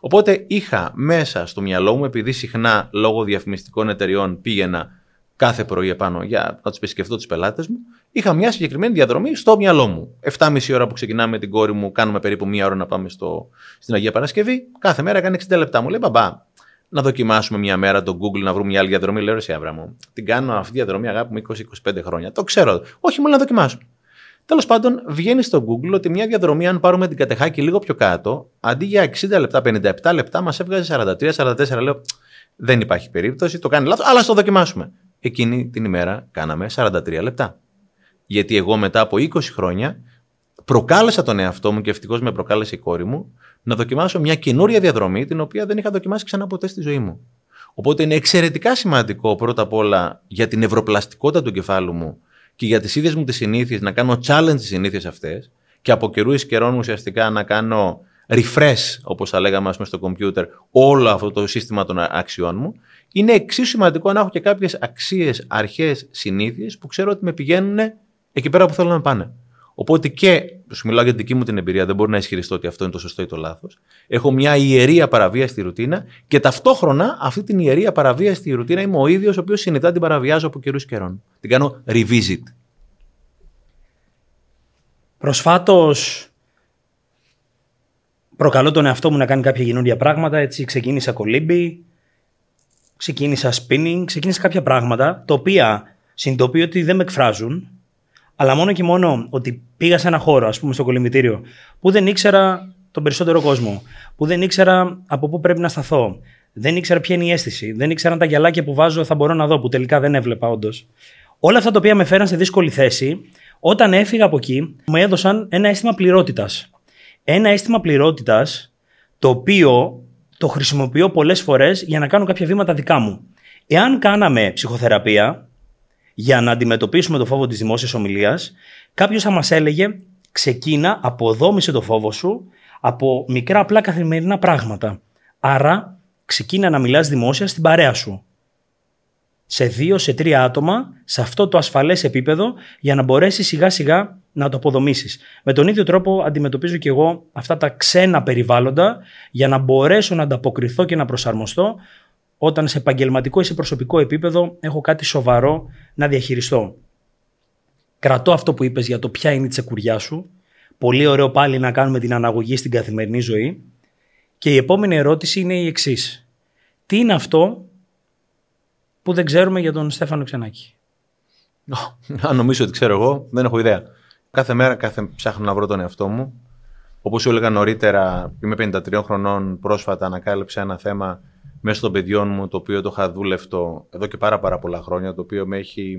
Οπότε είχα μέσα στο μυαλό μου, επειδή συχνά λόγω διαφημιστικών εταιριών πήγαινα κάθε πρωί επάνω για να τους επισκεφτώ τους πελάτες μου, είχα μια συγκεκριμένη διαδρομή στο μυαλό μου. 7,5 ώρα που ξεκινάμε με την κόρη μου, κάνουμε περίπου μία ώρα να πάμε στο, στην Αγία Παρασκευή. Κάθε μέρα έκανε 60 λεπτά. Μου λέει μπαμπά, να δοκιμάσουμε μια μέρα το Google να βρούμε μια άλλη διαδρομή. Λέω ρε Άβρα μου, την κάνω αυτή τη διαδρομή αγάπη μου 20-25 χρόνια. Το ξέρω. Όχι, μόνο να δοκιμάσουμε. Τέλος πάντων, βγαίνει στο Google ότι μια διαδρομή, αν πάρουμε την κατεχάκη λίγο πιο κάτω, αντί για 60 λεπτά, 57 λεπτά, μας έβγαζε 43-44. Λέω, δεν υπάρχει περίπτωση, το κάνει λάθος, αλλά στο δοκιμάσουμε. Εκείνη την ημέρα κάναμε 43 λεπτά. Γιατί εγώ μετά από 20 χρόνια προκάλεσα τον εαυτό μου και ευτυχώς με προκάλεσε η κόρη μου να δοκιμάσω μια καινούρια διαδρομή την οποία δεν είχα δοκιμάσει ξανά ποτέ στη ζωή μου. Οπότε είναι εξαιρετικά σημαντικό πρώτα απ' όλα για την ευρωπλαστικότητα του εγκεφάλου μου και για τις ίδιες μου τις συνήθειες να κάνω challenge τις συνήθειες αυτές και από καιρού εις καιρών ουσιαστικά να κάνω refresh, όπως θα λέγαμε πούμε, στο κομπιούτερ, όλο αυτό το σύστημα των αξιών μου, είναι εξίσου σημαντικό να έχω και κάποιες αξίες, αρχές, συνήθειες που ξέρω ότι με πηγαίνουν εκεί πέρα που θέλω να πάνε. Οπότε και, σου μιλάω για την δική μου την εμπειρία, δεν μπορώ να ισχυριστώ ότι αυτό είναι το σωστό ή το λάθος. Έχω μια ιερή στη ρουτίνα και ταυτόχρονα αυτή την ιερή στη ρουτίνα είμαι ο ίδιος ο οποίος συνειδητά την παραβιάζω από καιρούς καιρών. Την κάνω revisit. Προσφάτως προκαλώ τον εαυτό μου να κάνει κάποια καινούργια πράγματα. Έτσι ξεκίνησα κολύμπι, ξεκίνησα spinning, ξεκίνησα κάποια πράγματα τα οποία συνειδητοποιώ ότι δεν με εκφράζουν αλλά μόνο και μόνο ότι πήγα σε ένα χώρο, ας πούμε στο κολυμπητήριο, που δεν ήξερα τον περισσότερο κόσμο, που δεν ήξερα από πού πρέπει να σταθώ, δεν ήξερα ποια είναι η αίσθηση, δεν ήξερα αν τα γυαλάκια που βάζω θα μπορώ να δω, που τελικά δεν έβλεπα όντως. Όλα αυτά τα οποία με φέραν σε δύσκολη θέση, όταν έφυγα από εκεί, μου έδωσαν ένα αίσθημα πληρότητας. Ένα αίσθημα πληρότητας το οποίο το χρησιμοποιώ πολλές φορές για να κάνω κάποια βήματα δικά μου. Εάν κάναμε ψυχοθεραπεία, για να αντιμετωπίσουμε το φόβο της δημόσιας ομιλίας, κάποιος θα μας έλεγε ξεκίνα, αποδόμησε το φόβο σου από μικρά απλά καθημερινά πράγματα. Άρα ξεκίνα να μιλάς δημόσια στην παρέα σου. Σε δύο, σε τρία άτομα, σε αυτό το ασφαλές επίπεδο, για να μπορέσεις σιγά σιγά να το αποδομήσεις. Με τον ίδιο τρόπο αντιμετωπίζω και εγώ αυτά τα ξένα περιβάλλοντα για να μπορέσω να ανταποκριθώ και να προσαρμοστώ όταν σε επαγγελματικό ή σε προσωπικό επίπεδο έχω κάτι σοβαρό να διαχειριστώ. Κρατώ αυτό που είπες για το ποια είναι η τσεκουριά σου. Πολύ ωραίο πάλι να κάνουμε την αναγωγή στην καθημερινή ζωή. Και η επόμενη ερώτηση είναι η εξής. Τι είναι αυτό που δεν ξέρουμε για τον Στέφανο Ξενάκη; Αν νομίζω ότι ξέρω εγώ, δεν έχω ιδέα. Κάθε μέρα κάθε ψάχνω να βρω τον εαυτό μου. Όπως σου έλεγα νωρίτερα, είμαι 53 χρονών, πρόσφατα ανακάλυψα ένα θέμα μέσω των παιδιών μου, το οποίο το είχα δούλευτο εδώ και πάρα, πάρα πολλά χρόνια, το οποίο με έχει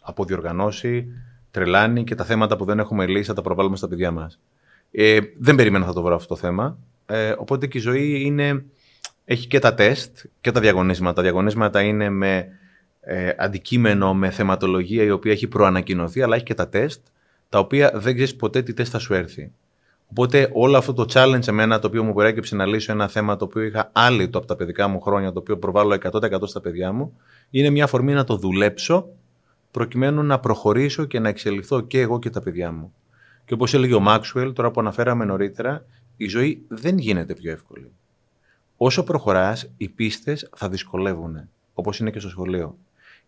αποδιοργανώσει, τρελάνει και τα θέματα που δεν έχουμε λύσει θα τα προβάλλουμε στα παιδιά μας. Ε, δεν περίμενα θα το βρω αυτό το θέμα. Ε, οπότε και η ζωή είναι, έχει και τα τεστ και τα διαγωνίσματα. Τα διαγωνίσματα είναι με ε, αντικείμενο, με θεματολογία η οποία έχει προανακοινωθεί, αλλά έχει και τα τεστ, τα οποία δεν ξέρεις ποτέ τι τεστ θα σου έρθει. Οπότε όλο αυτό το challenge εμένα το οποίο μου προέκυψε να λύσω ένα θέμα το οποίο είχα άλυτο από τα παιδικά μου χρόνια, το οποίο προβάλλω 100% στα παιδιά μου, είναι μια αφορμή να το δουλέψω προκειμένου να προχωρήσω και να εξελιχθώ και εγώ και τα παιδιά μου. Και όπως έλεγε ο Μάξουελ, τώρα που αναφέραμε νωρίτερα, η ζωή δεν γίνεται πιο εύκολη. Όσο προχωράς, οι πίστες θα δυσκολεύουν, όπως είναι και στο σχολείο.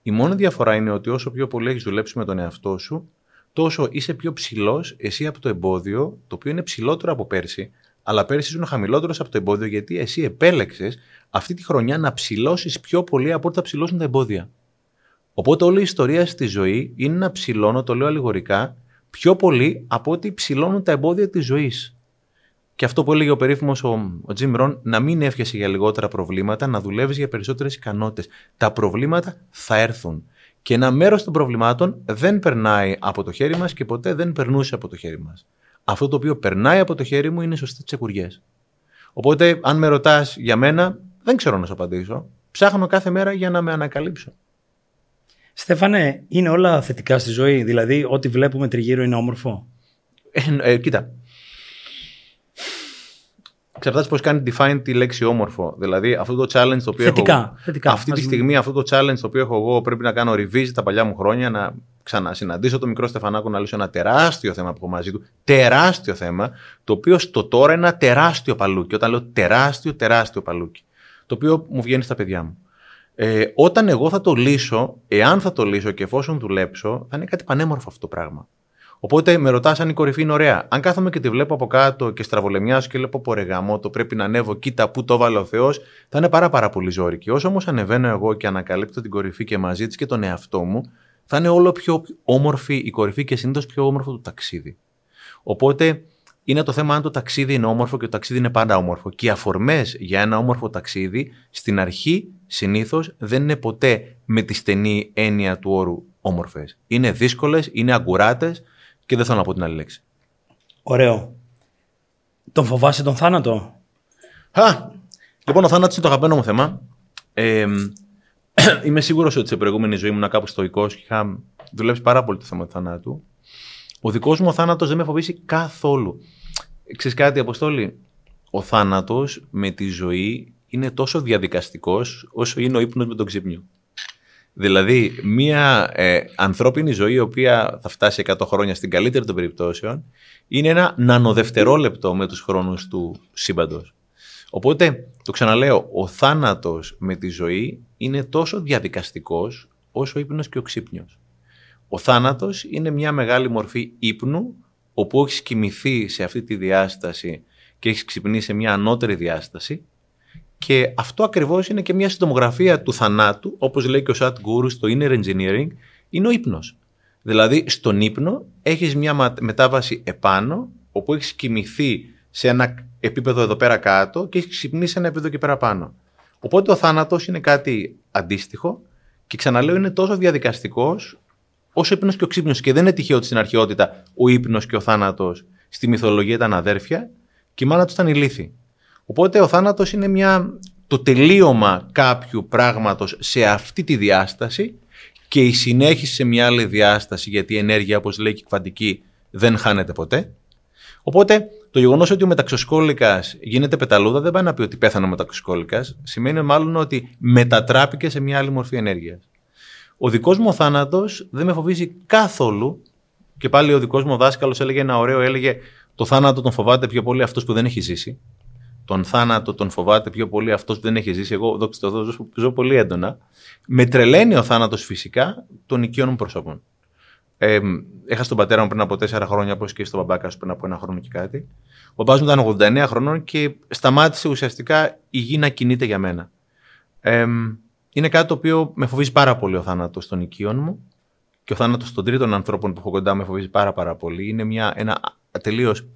Η μόνη διαφορά είναι ότι όσο πιο πολύ έχεις δουλέψει με τον εαυτό σου, τόσο είσαι πιο ψηλός εσύ από το εμπόδιο, το οποίο είναι ψηλότερο από πέρσι, αλλά πέρσι ήσουν χαμηλότερος από το εμπόδιο γιατί εσύ επέλεξες αυτή τη χρονιά να ψηλώσεις πιο πολύ από ό,τι θα ψηλώσουν τα εμπόδια. Οπότε όλη η ιστορία στη ζωή είναι να ψηλώνω, το λέω αλληγορικά, πιο πολύ από ό,τι ψηλώνουν τα εμπόδια της ζωής. Και αυτό που έλεγε ο περίφημος ο, ο Jim Rohn, να μην εύχεσαι για λιγότερα προβλήματα, να δουλεύεις για περισσότερες ικανότητες. Τα προβλήματα θα έρθουν. Και ένα μέρος των προβλημάτων δεν περνάει από το χέρι μας και ποτέ δεν περνούσε από το χέρι μας. Αυτό το οποίο περνάει από το χέρι μου είναι σωστές τσεκουριές. Οπότε, αν με ρωτάς για μένα, δεν ξέρω να σου απαντήσω. Ψάχνω κάθε μέρα για να με ανακαλύψω. Στέφανε, είναι όλα θετικά στη ζωή. Δηλαδή, ό,τι βλέπουμε τριγύρω είναι όμορφο. Ε, ε, κοίτα, Εξαρτάται πώς κάνει define τη λέξη όμορφο. Δηλαδή, αυτό το challenge το οποίο θετικά, έχω. Θετικά. Αυτή τη στιγμή, αυτό το challenge το οποίο έχω εγώ, πρέπει να κάνω revisit τα παλιά μου χρόνια, να ξανασυναντήσω τον μικρό Στεφανάκο να λύσω ένα τεράστιο θέμα που έχω μαζί του. Τεράστιο θέμα, το οποίο στο τώρα είναι ένα τεράστιο παλούκι. Όταν λέω τεράστιο, τεράστιο παλούκι. Το οποίο μου βγαίνει στα παιδιά μου. Ε, όταν εγώ θα το λύσω, εάν θα το λύσω και εφόσον δουλέψω, θα είναι κάτι πανέμορφο αυτό το πράγμα. Οπότε με ρωτάς αν η κορυφή είναι ωραία. Αν κάθομαι και τη βλέπω από κάτω και στραβολεμιάζω και λέω πω ρεγαμό, το πρέπει να ανέβω, κοίτα πού το βάλε ο Θεός, θα είναι πάρα, πάρα πολύ ζώρικη. Όσο όμως ανεβαίνω εγώ και ανακαλύπτω την κορυφή και μαζί της και τον εαυτό μου, θα είναι όλο πιο όμορφη η κορυφή και συνήθως πιο όμορφο το ταξίδι. Οπότε είναι το θέμα αν το ταξίδι είναι όμορφο και το ταξίδι είναι πάντα όμορφο. Και οι αφορμές για ένα όμορφο ταξίδι στην αρχή συνήθως δεν είναι ποτέ με τη στενή έννοια του όρου όμορφες. Είναι δύσκολες, είναι αγκουράτες και δεν θέλω να πω την άλλη λέξη. Ωραίο. Τον φοβάσαι τον θάνατο; Α, λοιπόν, ο θάνατος είναι το αγαπημένο μου θέμα. Ε, είμαι σίγουρος ότι σε προηγούμενη ζωή ήμουν κάπου στοικό και είχα δουλέψει πάρα πολύ το θέμα του θανάτου. Ο δικός μου θάνατος δεν με φοβήσει καθόλου. Ξέρεις κάτι, Αποστόλη, ο θάνατος με τη ζωή είναι τόσο διαδικαστικός όσο είναι ο ύπνος με τον ξύπνιο. Δηλαδή, μια ε, ανθρώπινη ζωή η οποία θα φτάσει 100 χρόνια στην καλύτερη των περιπτώσεων είναι ένα νανοδευτερόλεπτο με τους χρόνους του σύμπαντος. Οπότε, το ξαναλέω, ο θάνατος με τη ζωή είναι τόσο διαδικαστικός όσο ο ύπνος και ο ξύπνιος. Ο θάνατος είναι μια μεγάλη μορφή ύπνου όπου έχεις κοιμηθεί σε αυτή τη διάσταση και έχεις ξυπνήσει σε μια ανώτερη διάσταση και αυτό ακριβώς είναι και μια συντομογραφία του θανάτου, όπως λέει και ο Σατ Γκούρου στο Inner Engineering, είναι ο ύπνος. Δηλαδή, στον ύπνο έχεις μια μετάβαση επάνω, όπου έχεις κοιμηθεί σε ένα επίπεδο εδώ πέρα κάτω και έχεις ξυπνήσει σε ένα επίπεδο εκεί πέρα πάνω. Οπότε ο θάνατος είναι κάτι αντίστοιχο και ξαναλέω είναι τόσο διαδικαστικός όσο ύπνος και ο ξύπνο. Και δεν είναι τυχαίο ότι στην αρχαιότητα ο ύπνος και ο θάνατος στη μυθολογία ήταν αδέρφια και η μάνα του ήταν ηλίθη. Οπότε ο θάνατος είναι μια, το τελείωμα κάποιου πράγματος σε αυτή τη διάσταση και η συνέχιση σε μια άλλη διάσταση γιατί η ενέργεια όπως λέει και η κβαντική δεν χάνεται ποτέ. Οπότε το γεγονός ότι ο μεταξοσκόλικα γίνεται πεταλούδα δεν πάει να πει ότι πέθανε ο μεταξοσκόλικα. Σημαίνει μάλλον ότι μετατράπηκε σε μια άλλη μορφή ενέργειας. Ο δικός μου θάνατος δεν με φοβίζει καθόλου. Και πάλι ο δικός μου δάσκαλος έλεγε ένα ωραίο, έλεγε Το θάνατο τον φοβάται πιο πολύ αυτός που δεν έχει ζήσει τον θάνατο τον φοβάται πιο πολύ αυτός που δεν έχει ζήσει. Εγώ, δόξα τω Θεώ, ζω πολύ έντονα. Με τρελαίνει ο θάνατος φυσικά των οικείων μου προσώπων. Ε, έχασα τον πατέρα μου πριν από τέσσερα χρόνια, όπως και στον μπαμπάκα σου πριν από ένα χρόνο και κάτι. Ο μπαμπάς μου ήταν 89 χρονών και σταμάτησε ουσιαστικά η γη να κινείται για μένα. Ε, είναι κάτι το οποίο με φοβίζει πάρα πολύ ο θάνατος των οικείων μου και ο θάνατος των τρίτων ανθρώπων που έχω κοντά με φοβίζει πάρα, πάρα πολύ. Είναι μια, ένα τελείως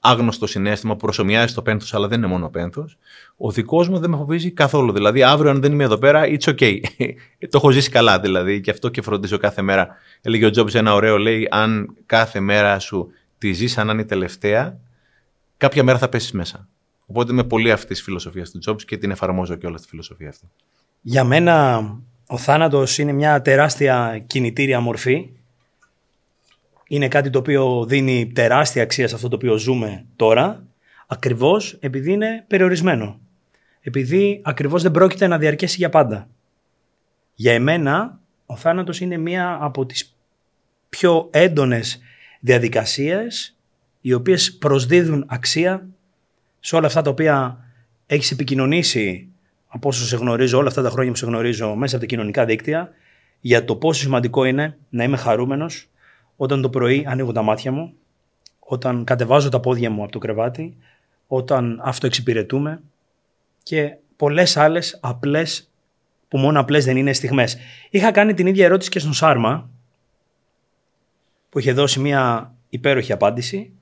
άγνωστο συνέστημα που προσωμιάζει το πένθος, αλλά δεν είναι μόνο πένθος. Ο δικός μου δεν με φοβίζει καθόλου. Δηλαδή, αύριο, αν δεν είμαι εδώ πέρα, it's okay. το έχω ζήσει καλά, δηλαδή, και αυτό και φροντίζω κάθε μέρα. Έλεγε ο Τζόμπι ένα ωραίο, λέει: Αν κάθε μέρα σου τη ζει σαν να είναι η τελευταία, κάποια μέρα θα πέσεις μέσα. Οπότε είμαι πολύ αυτής της φιλοσοφίας του Τζόμπι και την εφαρμόζω και όλα τη φιλοσοφία αυτή. Για μένα, ο θάνατος είναι μια τεράστια κινητήρια μορφή είναι κάτι το οποίο δίνει τεράστια αξία σε αυτό το οποίο ζούμε τώρα, ακριβώς επειδή είναι περιορισμένο. Επειδή ακριβώς δεν πρόκειται να διαρκέσει για πάντα. Για εμένα, ο θάνατος είναι μία από τις πιο έντονες διαδικασίες οι οποίες προσδίδουν αξία σε όλα αυτά τα οποία έχεις επικοινωνήσει από όσο σε γνωρίζω, όλα αυτά τα χρόνια που σε γνωρίζω μέσα από τα κοινωνικά δίκτυα, για το πόσο σημαντικό είναι να είμαι χαρούμενος όταν το πρωί ανοίγω τα μάτια μου, όταν κατεβάζω τα πόδια μου από το κρεβάτι, όταν αυτοεξυπηρετούμε και πολλές άλλες απλές που μόνο απλές δεν είναι στιγμές. Είχα κάνει την ίδια ερώτηση και στον Σάρμα που είχε δώσει μια υπέροχη απάντηση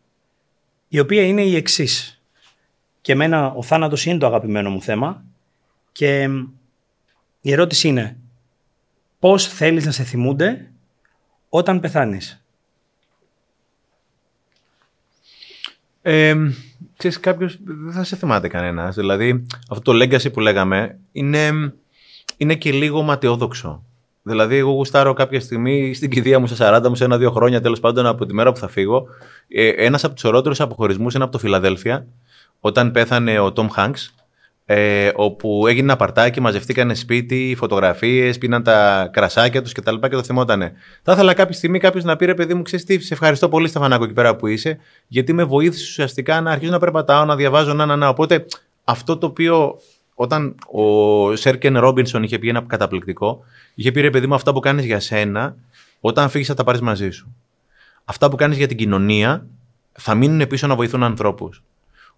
η οποία είναι η εξής. Και εμένα ο θάνατος είναι το αγαπημένο μου θέμα και η ερώτηση είναι πώς θέλεις να σε θυμούνται όταν πεθάνεις; Ε, ξέρεις, κάποιος δεν θα σε θυμάται κανένας. Δηλαδή, αυτό το legacy που λέγαμε είναι, είναι και λίγο ματαιόδοξο. Δηλαδή, εγώ γουστάρω κάποια στιγμή στην κηδεία μου στα 40 μου, σε ένα-δύο χρόνια τέλος πάντων από τη μέρα που θα φύγω. Ε, ένας από τους ορότερου αποχωρισμούς είναι από το Φιλαδέλφια, όταν πέθανε ο Τόμ Χάγκ, ε, όπου έγινε ένα παρτάκι, μαζευτήκανε σπίτι, φωτογραφίες, πίναν τα κρασάκια τους κτλ. Και, και το θυμότανε. Θα ήθελα κάποια στιγμή κάποιος να πει ρε παιδί μου, ξέρεις τι, σε ευχαριστώ πολύ Στεφανάκο εκεί πέρα που είσαι, γιατί με βοήθησες ουσιαστικά να αρχίσω να περπατάω, να διαβάζω, να, να, να. Οπότε αυτό το οποίο όταν ο Σέρκεν Ρόμπινσον είχε πει ένα καταπληκτικό, είχε πει ρε παιδί μου, αυτά που κάνεις για σένα, όταν φύγεις θα τα πάρεις μαζί σου. Αυτά που κάνεις για την κοινωνία θα μείνουν πίσω να βοηθούν ανθρώπους.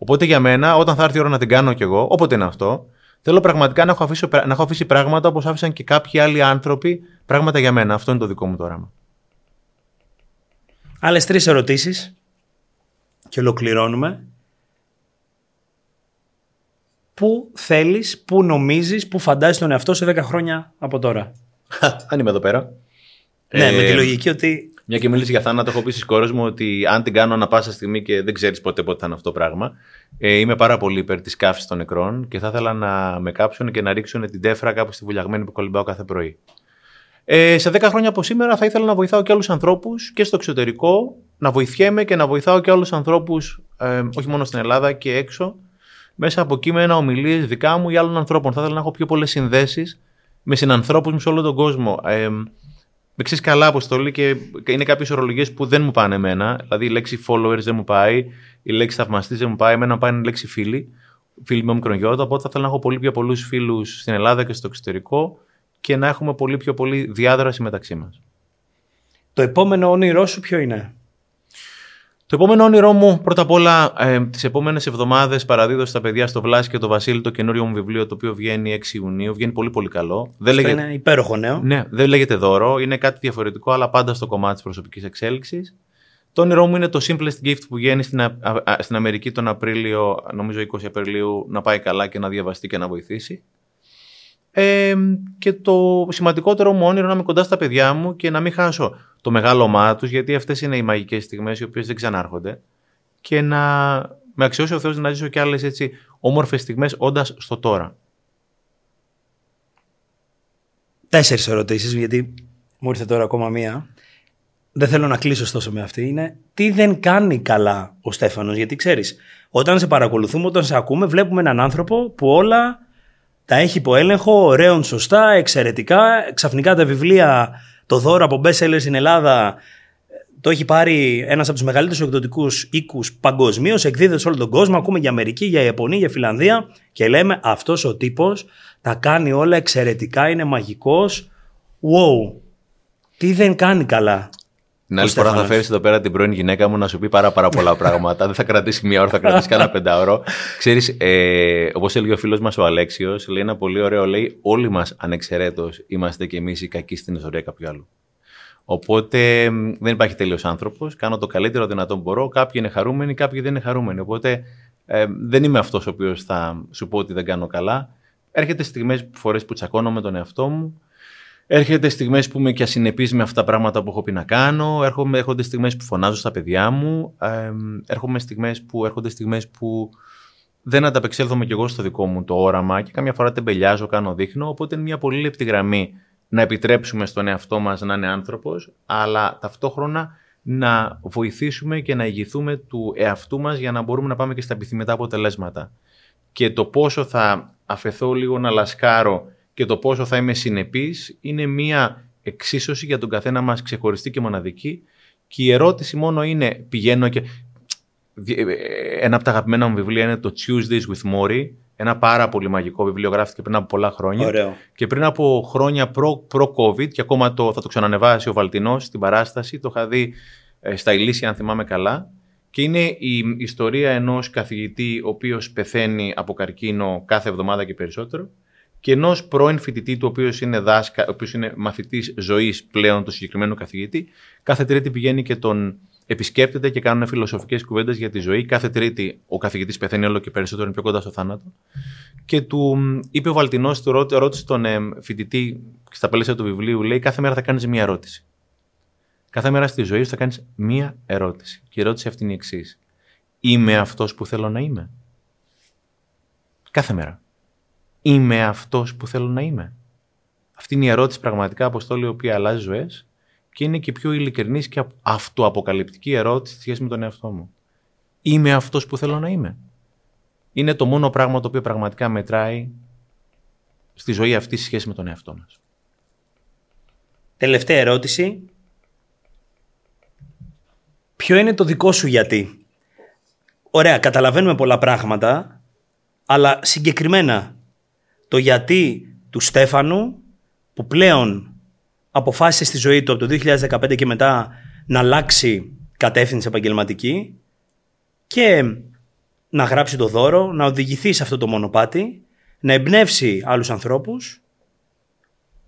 Οπότε για μένα, όταν θα έρθει η ώρα να την κάνω κι εγώ, όποτε είναι αυτό, θέλω πραγματικά να έχω, αφήσει, να έχω αφήσει πράγματα όπως άφησαν και κάποιοι άλλοι άνθρωποι πράγματα για μένα. Αυτό είναι το δικό μου το όραμα. Άλλες τρεις ερωτήσεις και ολοκληρώνουμε. Πού θέλεις, πού νομίζεις, πού φαντάζεσαι τον εαυτό σε 10 χρόνια από τώρα; Αν είμαι εδώ πέρα. Ναι, με τη ε, λογική ότι μια και μίλησε για θάνατο, έχω πει στις κόρες μου ότι αν την κάνω ανα πάσα στιγμή και δεν ξέρεις ποτέ πότε θα είναι αυτό το πράγμα, ε, είμαι πάρα πολύ υπέρ της καύσης των νεκρών και θα ήθελα να με κάψουν και να ρίξουν την τέφρα κάπου στη βουλιαγμένη που κολυμπάω κάθε πρωί. Ε, σε 10 χρόνια από σήμερα θα ήθελα να βοηθάω και άλλους ανθρώπους και στο εξωτερικό, να βοηθιέμαι και να βοηθάω και άλλους ανθρώπους, ε, όχι μόνο στην Ελλάδα και έξω, μέσα από κείμενα, ομιλίες δικά μου ή άλλων ανθρώπων. Θα ήθελα να έχω πιο πολλές συνδέσεις με συνανθρώπους μου σε όλο τον κόσμο. Ε, με ξέρεις καλά αποστολή και είναι κάποιες ορολογίες που δεν μου πάνε εμένα. Δηλαδή η λέξη followers δεν μου πάει, η λέξη θαυμαστής δεν μου πάει, εμένα πάει η λέξη φίλοι. Φίλοι με μικρογιώτα. Οπότε θα ήθελα να έχω πολύ πιο πολλούς φίλους στην Ελλάδα και στο εξωτερικό και να έχουμε πολύ πιο πολύ διάδραση μεταξύ μας. Το επόμενο όνειρό σου ποιο είναι; Το επόμενο όνειρό μου, πρώτα απ' όλα, ε, τις επόμενες εβδομάδες παραδίδω στα παιδιά στο Βλάση και το Βασίλη το καινούριο μου βιβλίο, το οποίο βγαίνει 6 Ιουνίου. Βγαίνει πολύ, πολύ καλό. Δεν λέγεται... είναι υπέροχο νέο. Ναι, δεν λέγεται δώρο. Είναι κάτι διαφορετικό, αλλά πάντα στο κομμάτι της προσωπικής εξέλιξης. Το όνειρό μου είναι το Simplest Gift που βγαίνει στην, στην Αμερική τον Απρίλιο, νομίζω 20 Απριλίου, να πάει καλά και να διαβαστεί και να βοηθήσει. Ε, και το σημαντικότερο μου όνειρο είναι να είμαι κοντά στα παιδιά μου και να μην χάσω το μεγάλο μάτι τους, γιατί αυτές είναι οι μαγικές στιγμές οι οποίες δεν ξανάρχονται. Και να με αξιώσει ο Θεός να ζήσω και άλλες έτσι όμορφες στιγμές όντας στο τώρα. Τέσσερις ερωτήσεις, γιατί μου ήρθε τώρα ακόμα μία. Δεν θέλω να κλείσω ωστόσο με αυτή. Είναι τι δεν κάνει καλά ο Στέφανος; Γιατί ξέρεις, όταν σε παρακολουθούμε, όταν σε ακούμε, βλέπουμε έναν άνθρωπο που όλα τα έχει υπό έλεγχο, ωραίων σωστά, εξαιρετικά. Ξαφνικά τα βιβλία το δώρο από best sellers στην Ελλάδα το έχει πάρει ένας από τους μεγαλύτερους εκδοτικούς οίκους παγκοσμίως. Εκδίδεται σε όλο τον κόσμο. Ακούμε για Αμερική, για Ιαπωνία, για Φιλανδία και λέμε αυτός ο τύπος τα κάνει όλα εξαιρετικά, είναι μαγικός. Wow. Τι δεν κάνει καλά. Την άλλη φορά θα φέρεις εδώ πέρα την πρώην γυναίκα μου να σου πει πάρα, πάρα πολλά πράγματα. δεν θα κρατήσει μία ώρα, θα κρατήσει κανένα πεντάωρο. Ξέρεις, ε, όπως έλεγε ο φίλος μας ο Αλέξιος, λέει ένα πολύ ωραίο, λέει: Όλοι μας ανεξαιρέτως είμαστε κι εμείς οι κακοί στην ιστορία κάποιου άλλου. Οπότε δεν υπάρχει τέλειος άνθρωπος. Κάνω το καλύτερο δυνατό που μπορώ. Κάποιοι είναι χαρούμενοι, κάποιοι δεν είναι χαρούμενοι. Οπότε ε, δεν είμαι αυτός ο οποίος θα σου πω ότι δεν κάνω καλά. Έρχεται στιγμές, φορές που τσακώνω με τον εαυτό μου. Έρχεται στιγμές που είμαι και ασυνεπής με αυτά τα πράγματα που έχω πει να κάνω. Έρχομαι, έρχονται στιγμές που φωνάζω στα παιδιά μου. Ε, έρχομαι στιγμές που, έρχονται στιγμές που δεν ανταπεξέλθομαι κι εγώ στο δικό μου το όραμα και καμιά φορά τεμπελιάζω, κάνω, δείχνω. Οπότε είναι μια πολύ λεπτή γραμμή να επιτρέψουμε στον εαυτό μας να είναι άνθρωπος, αλλά ταυτόχρονα να βοηθήσουμε και να ηγηθούμε του εαυτού μας για να μπορούμε να πάμε και στα επιθυμητά αποτελέσματα. Και το πόσο θα αφαιθώ λίγο να λασκάρω και το πόσο θα είμαι συνεπής είναι μία εξίσωση για τον καθένα μας ξεχωριστή και μοναδική και η ερώτηση μόνο είναι πηγαίνω και... Ένα από τα αγαπημένα μου βιβλία είναι το Tuesdays with Mori ένα πάρα πολύ μαγικό βιβλίο, γράφτηκε πριν από πολλά χρόνια. Ωραίο. Και πριν από χρόνια προ-COVID, και ακόμα το, θα το ξανανεβάσει ο Βαλτινός στην παράσταση, το είχα δει ε, στα Ηλίσια, αν θυμάμαι καλά. Και είναι η ιστορία ενός καθηγητή, ο οποίος πεθαίνει από καρκίνο κάθε εβδομάδα και περισσότερο, και ενός πρώην φοιτητή, του οποίος είναι, δάσκα, ο οποίος είναι μαθητής ζωής πλέον του συγκεκριμένου καθηγητή. Κάθε Τρίτη πηγαίνει και τον επισκέπτεται και κάνουν φιλοσοφικές κουβέντες για τη ζωή. Κάθε Τρίτη ο καθηγητής πεθαίνει όλο και περισσότερο, είναι πιο κοντά στο θάνατο. Και του είπε ο Βαλτινός, του ρώτησε τον ε, φοιτητή στα πλαίσια του βιβλίου, λέει: Κάθε μέρα θα κάνεις μία ερώτηση. Κάθε μέρα στη ζωή σου θα κάνεις μία ερώτηση. Και η ερώτηση αυτή είναι η εξής. Είμαι αυτός που θέλω να είμαι. Κάθε μέρα. Είμαι αυτός που θέλω να είμαι. Αυτή είναι η ερώτηση πραγματικά, Αποστόλη, η οποία αλλάζει ζωές και είναι και πιο ειλικρινής και αυτοαποκαλυπτική ερώτηση στη σχέση με τον εαυτό μου. Είμαι αυτός που θέλω να είμαι. Είναι το μόνο πράγμα το οποίο πραγματικά μετράει στη ζωή αυτή στη σχέση με τον εαυτό μας. Τελευταία ερώτηση. Ποιο είναι το δικό σου γιατί; Ωραία, καταλαβαίνουμε πολλά πράγματα, αλλά συγκεκριμένα το γιατί του Στέφανου που πλέον αποφάσισε στη ζωή του από το 2015 και μετά να αλλάξει κατεύθυνση επαγγελματική και να γράψει το δώρο, να οδηγηθεί σε αυτό το μονοπάτι, να εμπνεύσει άλλους ανθρώπους.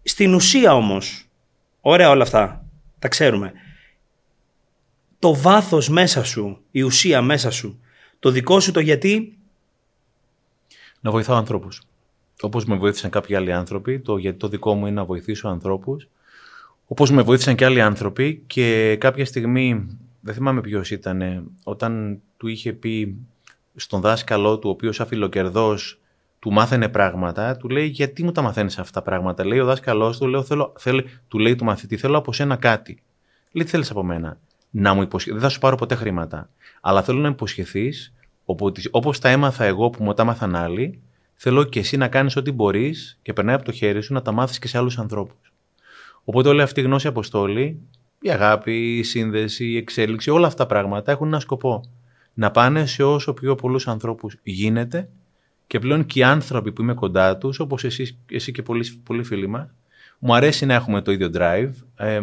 Στην ουσία όμως, ωραία όλα αυτά, τα ξέρουμε, το βάθος μέσα σου, η ουσία μέσα σου, το δικό σου το γιατί... Να βοηθάω ανθρώπους. Όπως με βοήθησαν κάποιοι άλλοι άνθρωποι, το γιατί το δικό μου είναι να βοηθήσω ανθρώπους όπως με βοήθησαν και άλλοι άνθρωποι και κάποια στιγμή, δεν θυμάμαι ποιος ήταν, όταν του είχε πει στον δάσκαλό του, ο οποίος αφιλοκερδός του μάθαινε πράγματα, του λέει γιατί μου τα μαθαίνεις αυτά τα πράγματα; Λέει ο δάσκαλός του, λέω, θέλω, θέλει, του λέει του μαθητή, θέλω από σένα κάτι. Λέει τι θέλεις από μένα; Να μου υποσχε... Δεν θα σου πάρω ποτέ χρήματα. Αλλά θέλω να υποσχεθείς, όπως τα έμαθα εγώ που μου τα έμαθαν άλλοι, θέλω και εσύ να κάνεις ό,τι μπορείς και περνάει από το χέρι σου να τα μάθεις και σε άλλους ανθρώπους. Οπότε όλη αυτή η γνώση αποστόλη, η αγάπη, η σύνδεση, η εξέλιξη, όλα αυτά τα πράγματα έχουν ένα σκοπό. Να πάνε σε όσο πιο πολλούς ανθρώπους γίνεται και πλέον και οι άνθρωποι που είμαι κοντά τους, όπως εσύ, εσύ και πολλοί, πολλοί φίλοι μας, μου αρέσει να έχουμε το ίδιο drive. Ε,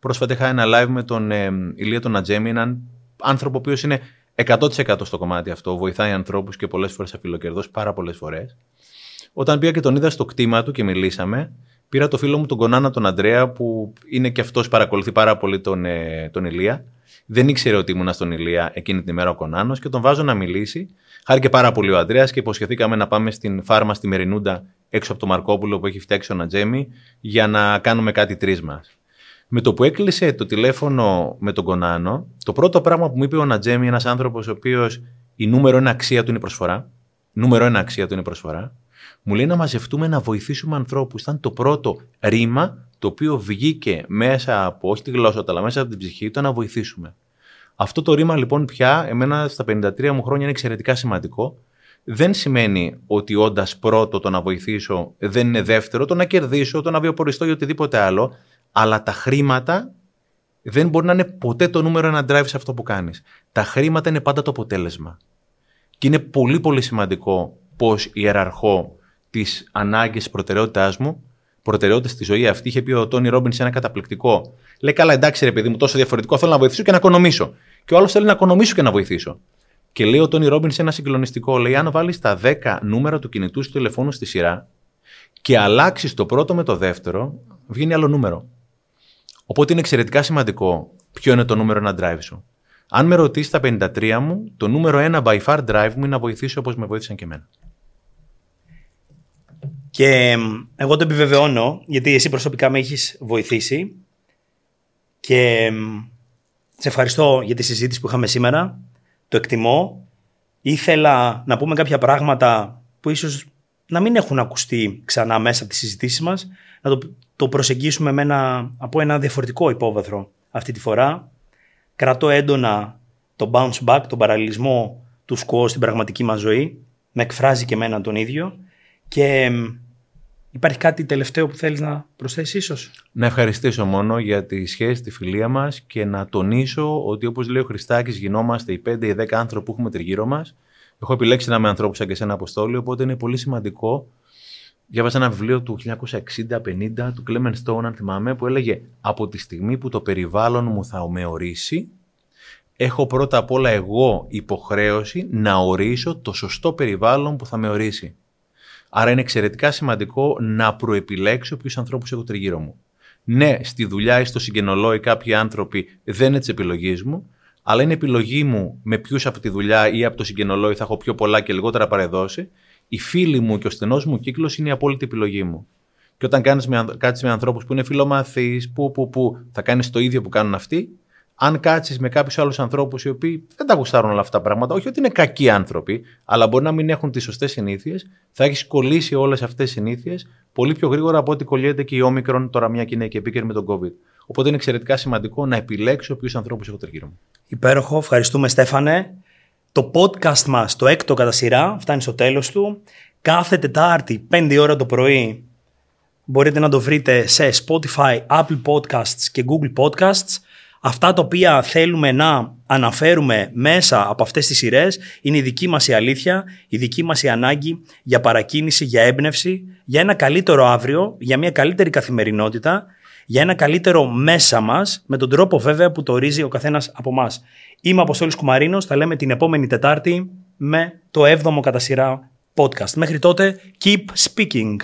πρόσφατα είχα ένα live με τον ε, Ηλία τον Ατζέμι, έναν άνθρωπο ο οποίος είναι 100% στο κομμάτι αυτό. Βοηθάει ανθρώπους και πολλές φορές αφιλοκερδός, πάρα πολλές φορές. Όταν πήγα και τον είδα στο κτήμα του και μιλήσαμε, πήρα το φίλο μου τον Κονάνα τον Αντρέα που είναι και αυτός παρακολουθεί πάρα πολύ τον, ε, τον Ηλία. Δεν ήξερε ότι ήμουν στον Ηλία εκείνη την ημέρα ο Κονάνος και τον βάζω να μιλήσει. Χάρηκε πάρα πολύ ο Αντρέας και υποσχεθήκαμε να πάμε στην φάρμα στη Μερινούντα έξω από το Μαρκόπουλο που έχει φτιάξει ο Νατζέμι για να κάνουμε κάτι τρεις μας. Με το που έκλεισε το τηλέφωνο με τον Κονάνο, το πρώτο πράγμα που μου είπε ο Νατζέμι, ένας άνθρωπος ο οποίος η νούμερο ένα αξία του είναι προσφορά. Νούμερο ένα αξία του είναι προσφορά μου λέει να μαζευτούμε να βοηθήσουμε ανθρώπους. Ήταν το πρώτο ρήμα το οποίο βγήκε μέσα από, όχι τη γλώσσα, αλλά μέσα από την ψυχή του να βοηθήσουμε. Αυτό το ρήμα λοιπόν πια, εμένα στα 53 μου χρόνια είναι εξαιρετικά σημαντικό. Δεν σημαίνει ότι όντας πρώτο το να βοηθήσω δεν είναι δεύτερο, το να κερδίσω, το να βιοποριστώ ή οτιδήποτε άλλο. Αλλά τα χρήματα δεν μπορεί να είναι ποτέ το νούμερο ένα drive σε αυτό που κάνεις. Τα χρήματα είναι πάντα το αποτέλεσμα. Και είναι πολύ πολύ σημαντικό πώς ιεραρχώ τις ανάγκες τη προτεραιότητάς μου, προτεραιότητες στη ζωή αυτή. Είχε πει ο Τόνι Ρόμπινς σε ένα καταπληκτικό. Λέει, καλά, εντάξει, ρε παιδί μου, τόσο διαφορετικό, θέλω να βοηθήσω και να οικονομήσω. Και ο άλλος θέλει να οικονομήσω και να βοηθήσω. Και λέει ο Τόνι Ρόμπινς σε ένα συγκλονιστικό, λέει, αν βάλεις τα 10 νούμερα του κινητού σου τηλεφώνου στη σειρά και αλλάξεις το πρώτο με το δεύτερο, βγαίνει άλλο νούμερο. Οπότε είναι εξαιρετικά σημαντικό ποιο είναι το νούμερο ένα drive σου. Αν με ρωτήσεις τα 53 μου, το νούμερο ένα by far drive μου είναι να βοηθήσω όπως με βοήθησαν και εμένα. Και εγώ το επιβεβαιώνω, γιατί εσύ προσωπικά με έχεις βοηθήσει και σε ευχαριστώ για τη συζήτηση που είχαμε σήμερα. Το εκτιμώ. Ήθελα να πούμε κάποια πράγματα που ίσως να μην έχουν ακουστεί ξανά μέσα από τις συζητήσεις μας, να το, το προσεγγίσουμε με ένα, από ένα διαφορετικό υπόβαθρο αυτή τη φορά. κρατώ έντονα το bounce back, τον παραλληλισμό του σκουό στην πραγματική μας ζωή. Με εκφράζει και εμένα τον ίδιο. Και υπάρχει κάτι τελευταίο που θέλεις να προσθέσεις ίσως; Να ευχαριστήσω μόνο για τη σχέση, τη φιλία μας και να τονίσω ότι όπως λέει ο Χριστάκης γινόμαστε οι 5 ή 10 άνθρωποι που έχουμε τριγύρω μας. Έχω επιλέξει να είμαι ανθρώπους σαν και ένα αποστόλιο, οπότε είναι πολύ σημαντικό Διάβασα ένα βιβλίο του 1960-50 του Clement Stone, αν θυμάμαι, που έλεγε «Από τη στιγμή που το περιβάλλον μου θα με ορίσει, έχω πρώτα απ' όλα εγώ υποχρέωση να ορίσω το σωστό περιβάλλον που θα με ορίσει». Άρα είναι εξαιρετικά σημαντικό να προεπιλέξω ποιους ανθρώπους έχω τριγύρω μου. Ναι, στη δουλειά ή στο συγγενολόι κάποιοι άνθρωποι δεν είναι της επιλογής μου, αλλά είναι επιλογή μου με ποιους από τη δουλειά ή από το συγγενολόι θα έχω πιο πολλά και λιγότερα παρεδώσει οι φίλοι μου και ο στενός μου κύκλος είναι η απόλυτη επιλογή μου. Και όταν κάνεις με, κάτσεις με ανθρώπους που είναι φιλομαθείς, που, που, που, θα κάνεις το ίδιο που κάνουν αυτοί. Αν κάτσεις με κάποιους άλλους ανθρώπους οι οποίοι δεν τα γουστάρουν όλα αυτά τα πράγματα, όχι ότι είναι κακοί άνθρωποι, αλλά μπορεί να μην έχουν τις σωστές συνήθειες, θα έχεις κολλήσει όλες αυτές τις συνήθειες πολύ πιο γρήγορα από ό,τι κολλιέται και η όμικρον τώρα μια και είναι και επίκαιρη με τον COVID. Οπότε είναι εξαιρετικά σημαντικό να επιλέξω ποιους ανθρώπους έχω τριγύρω μου. Υπέροχο, ευχαριστούμε Στέφανε. Το podcast μας, το έκτο κατά σειρά, φτάνει στο τέλος του. Κάθε Τετάρτη, 5 ώρα το πρωί, μπορείτε να το βρείτε σε Spotify, Apple Podcasts και Google Podcasts. Αυτά τα οποία θέλουμε να αναφέρουμε μέσα από αυτές τις σειρές είναι η δική μας η αλήθεια, η δική μας η ανάγκη για παρακίνηση, για έμπνευση, για ένα καλύτερο αύριο, για μια καλύτερη καθημερινότητα, για ένα καλύτερο μέσα μας, με τον τρόπο βέβαια που το ορίζει ο καθένας από εμά. Είμαι Αποστόλης Κουμαρίνος, θα λέμε την επόμενη Τετάρτη με το 7ο κατά σειρά podcast. Μέχρι τότε, keep speaking.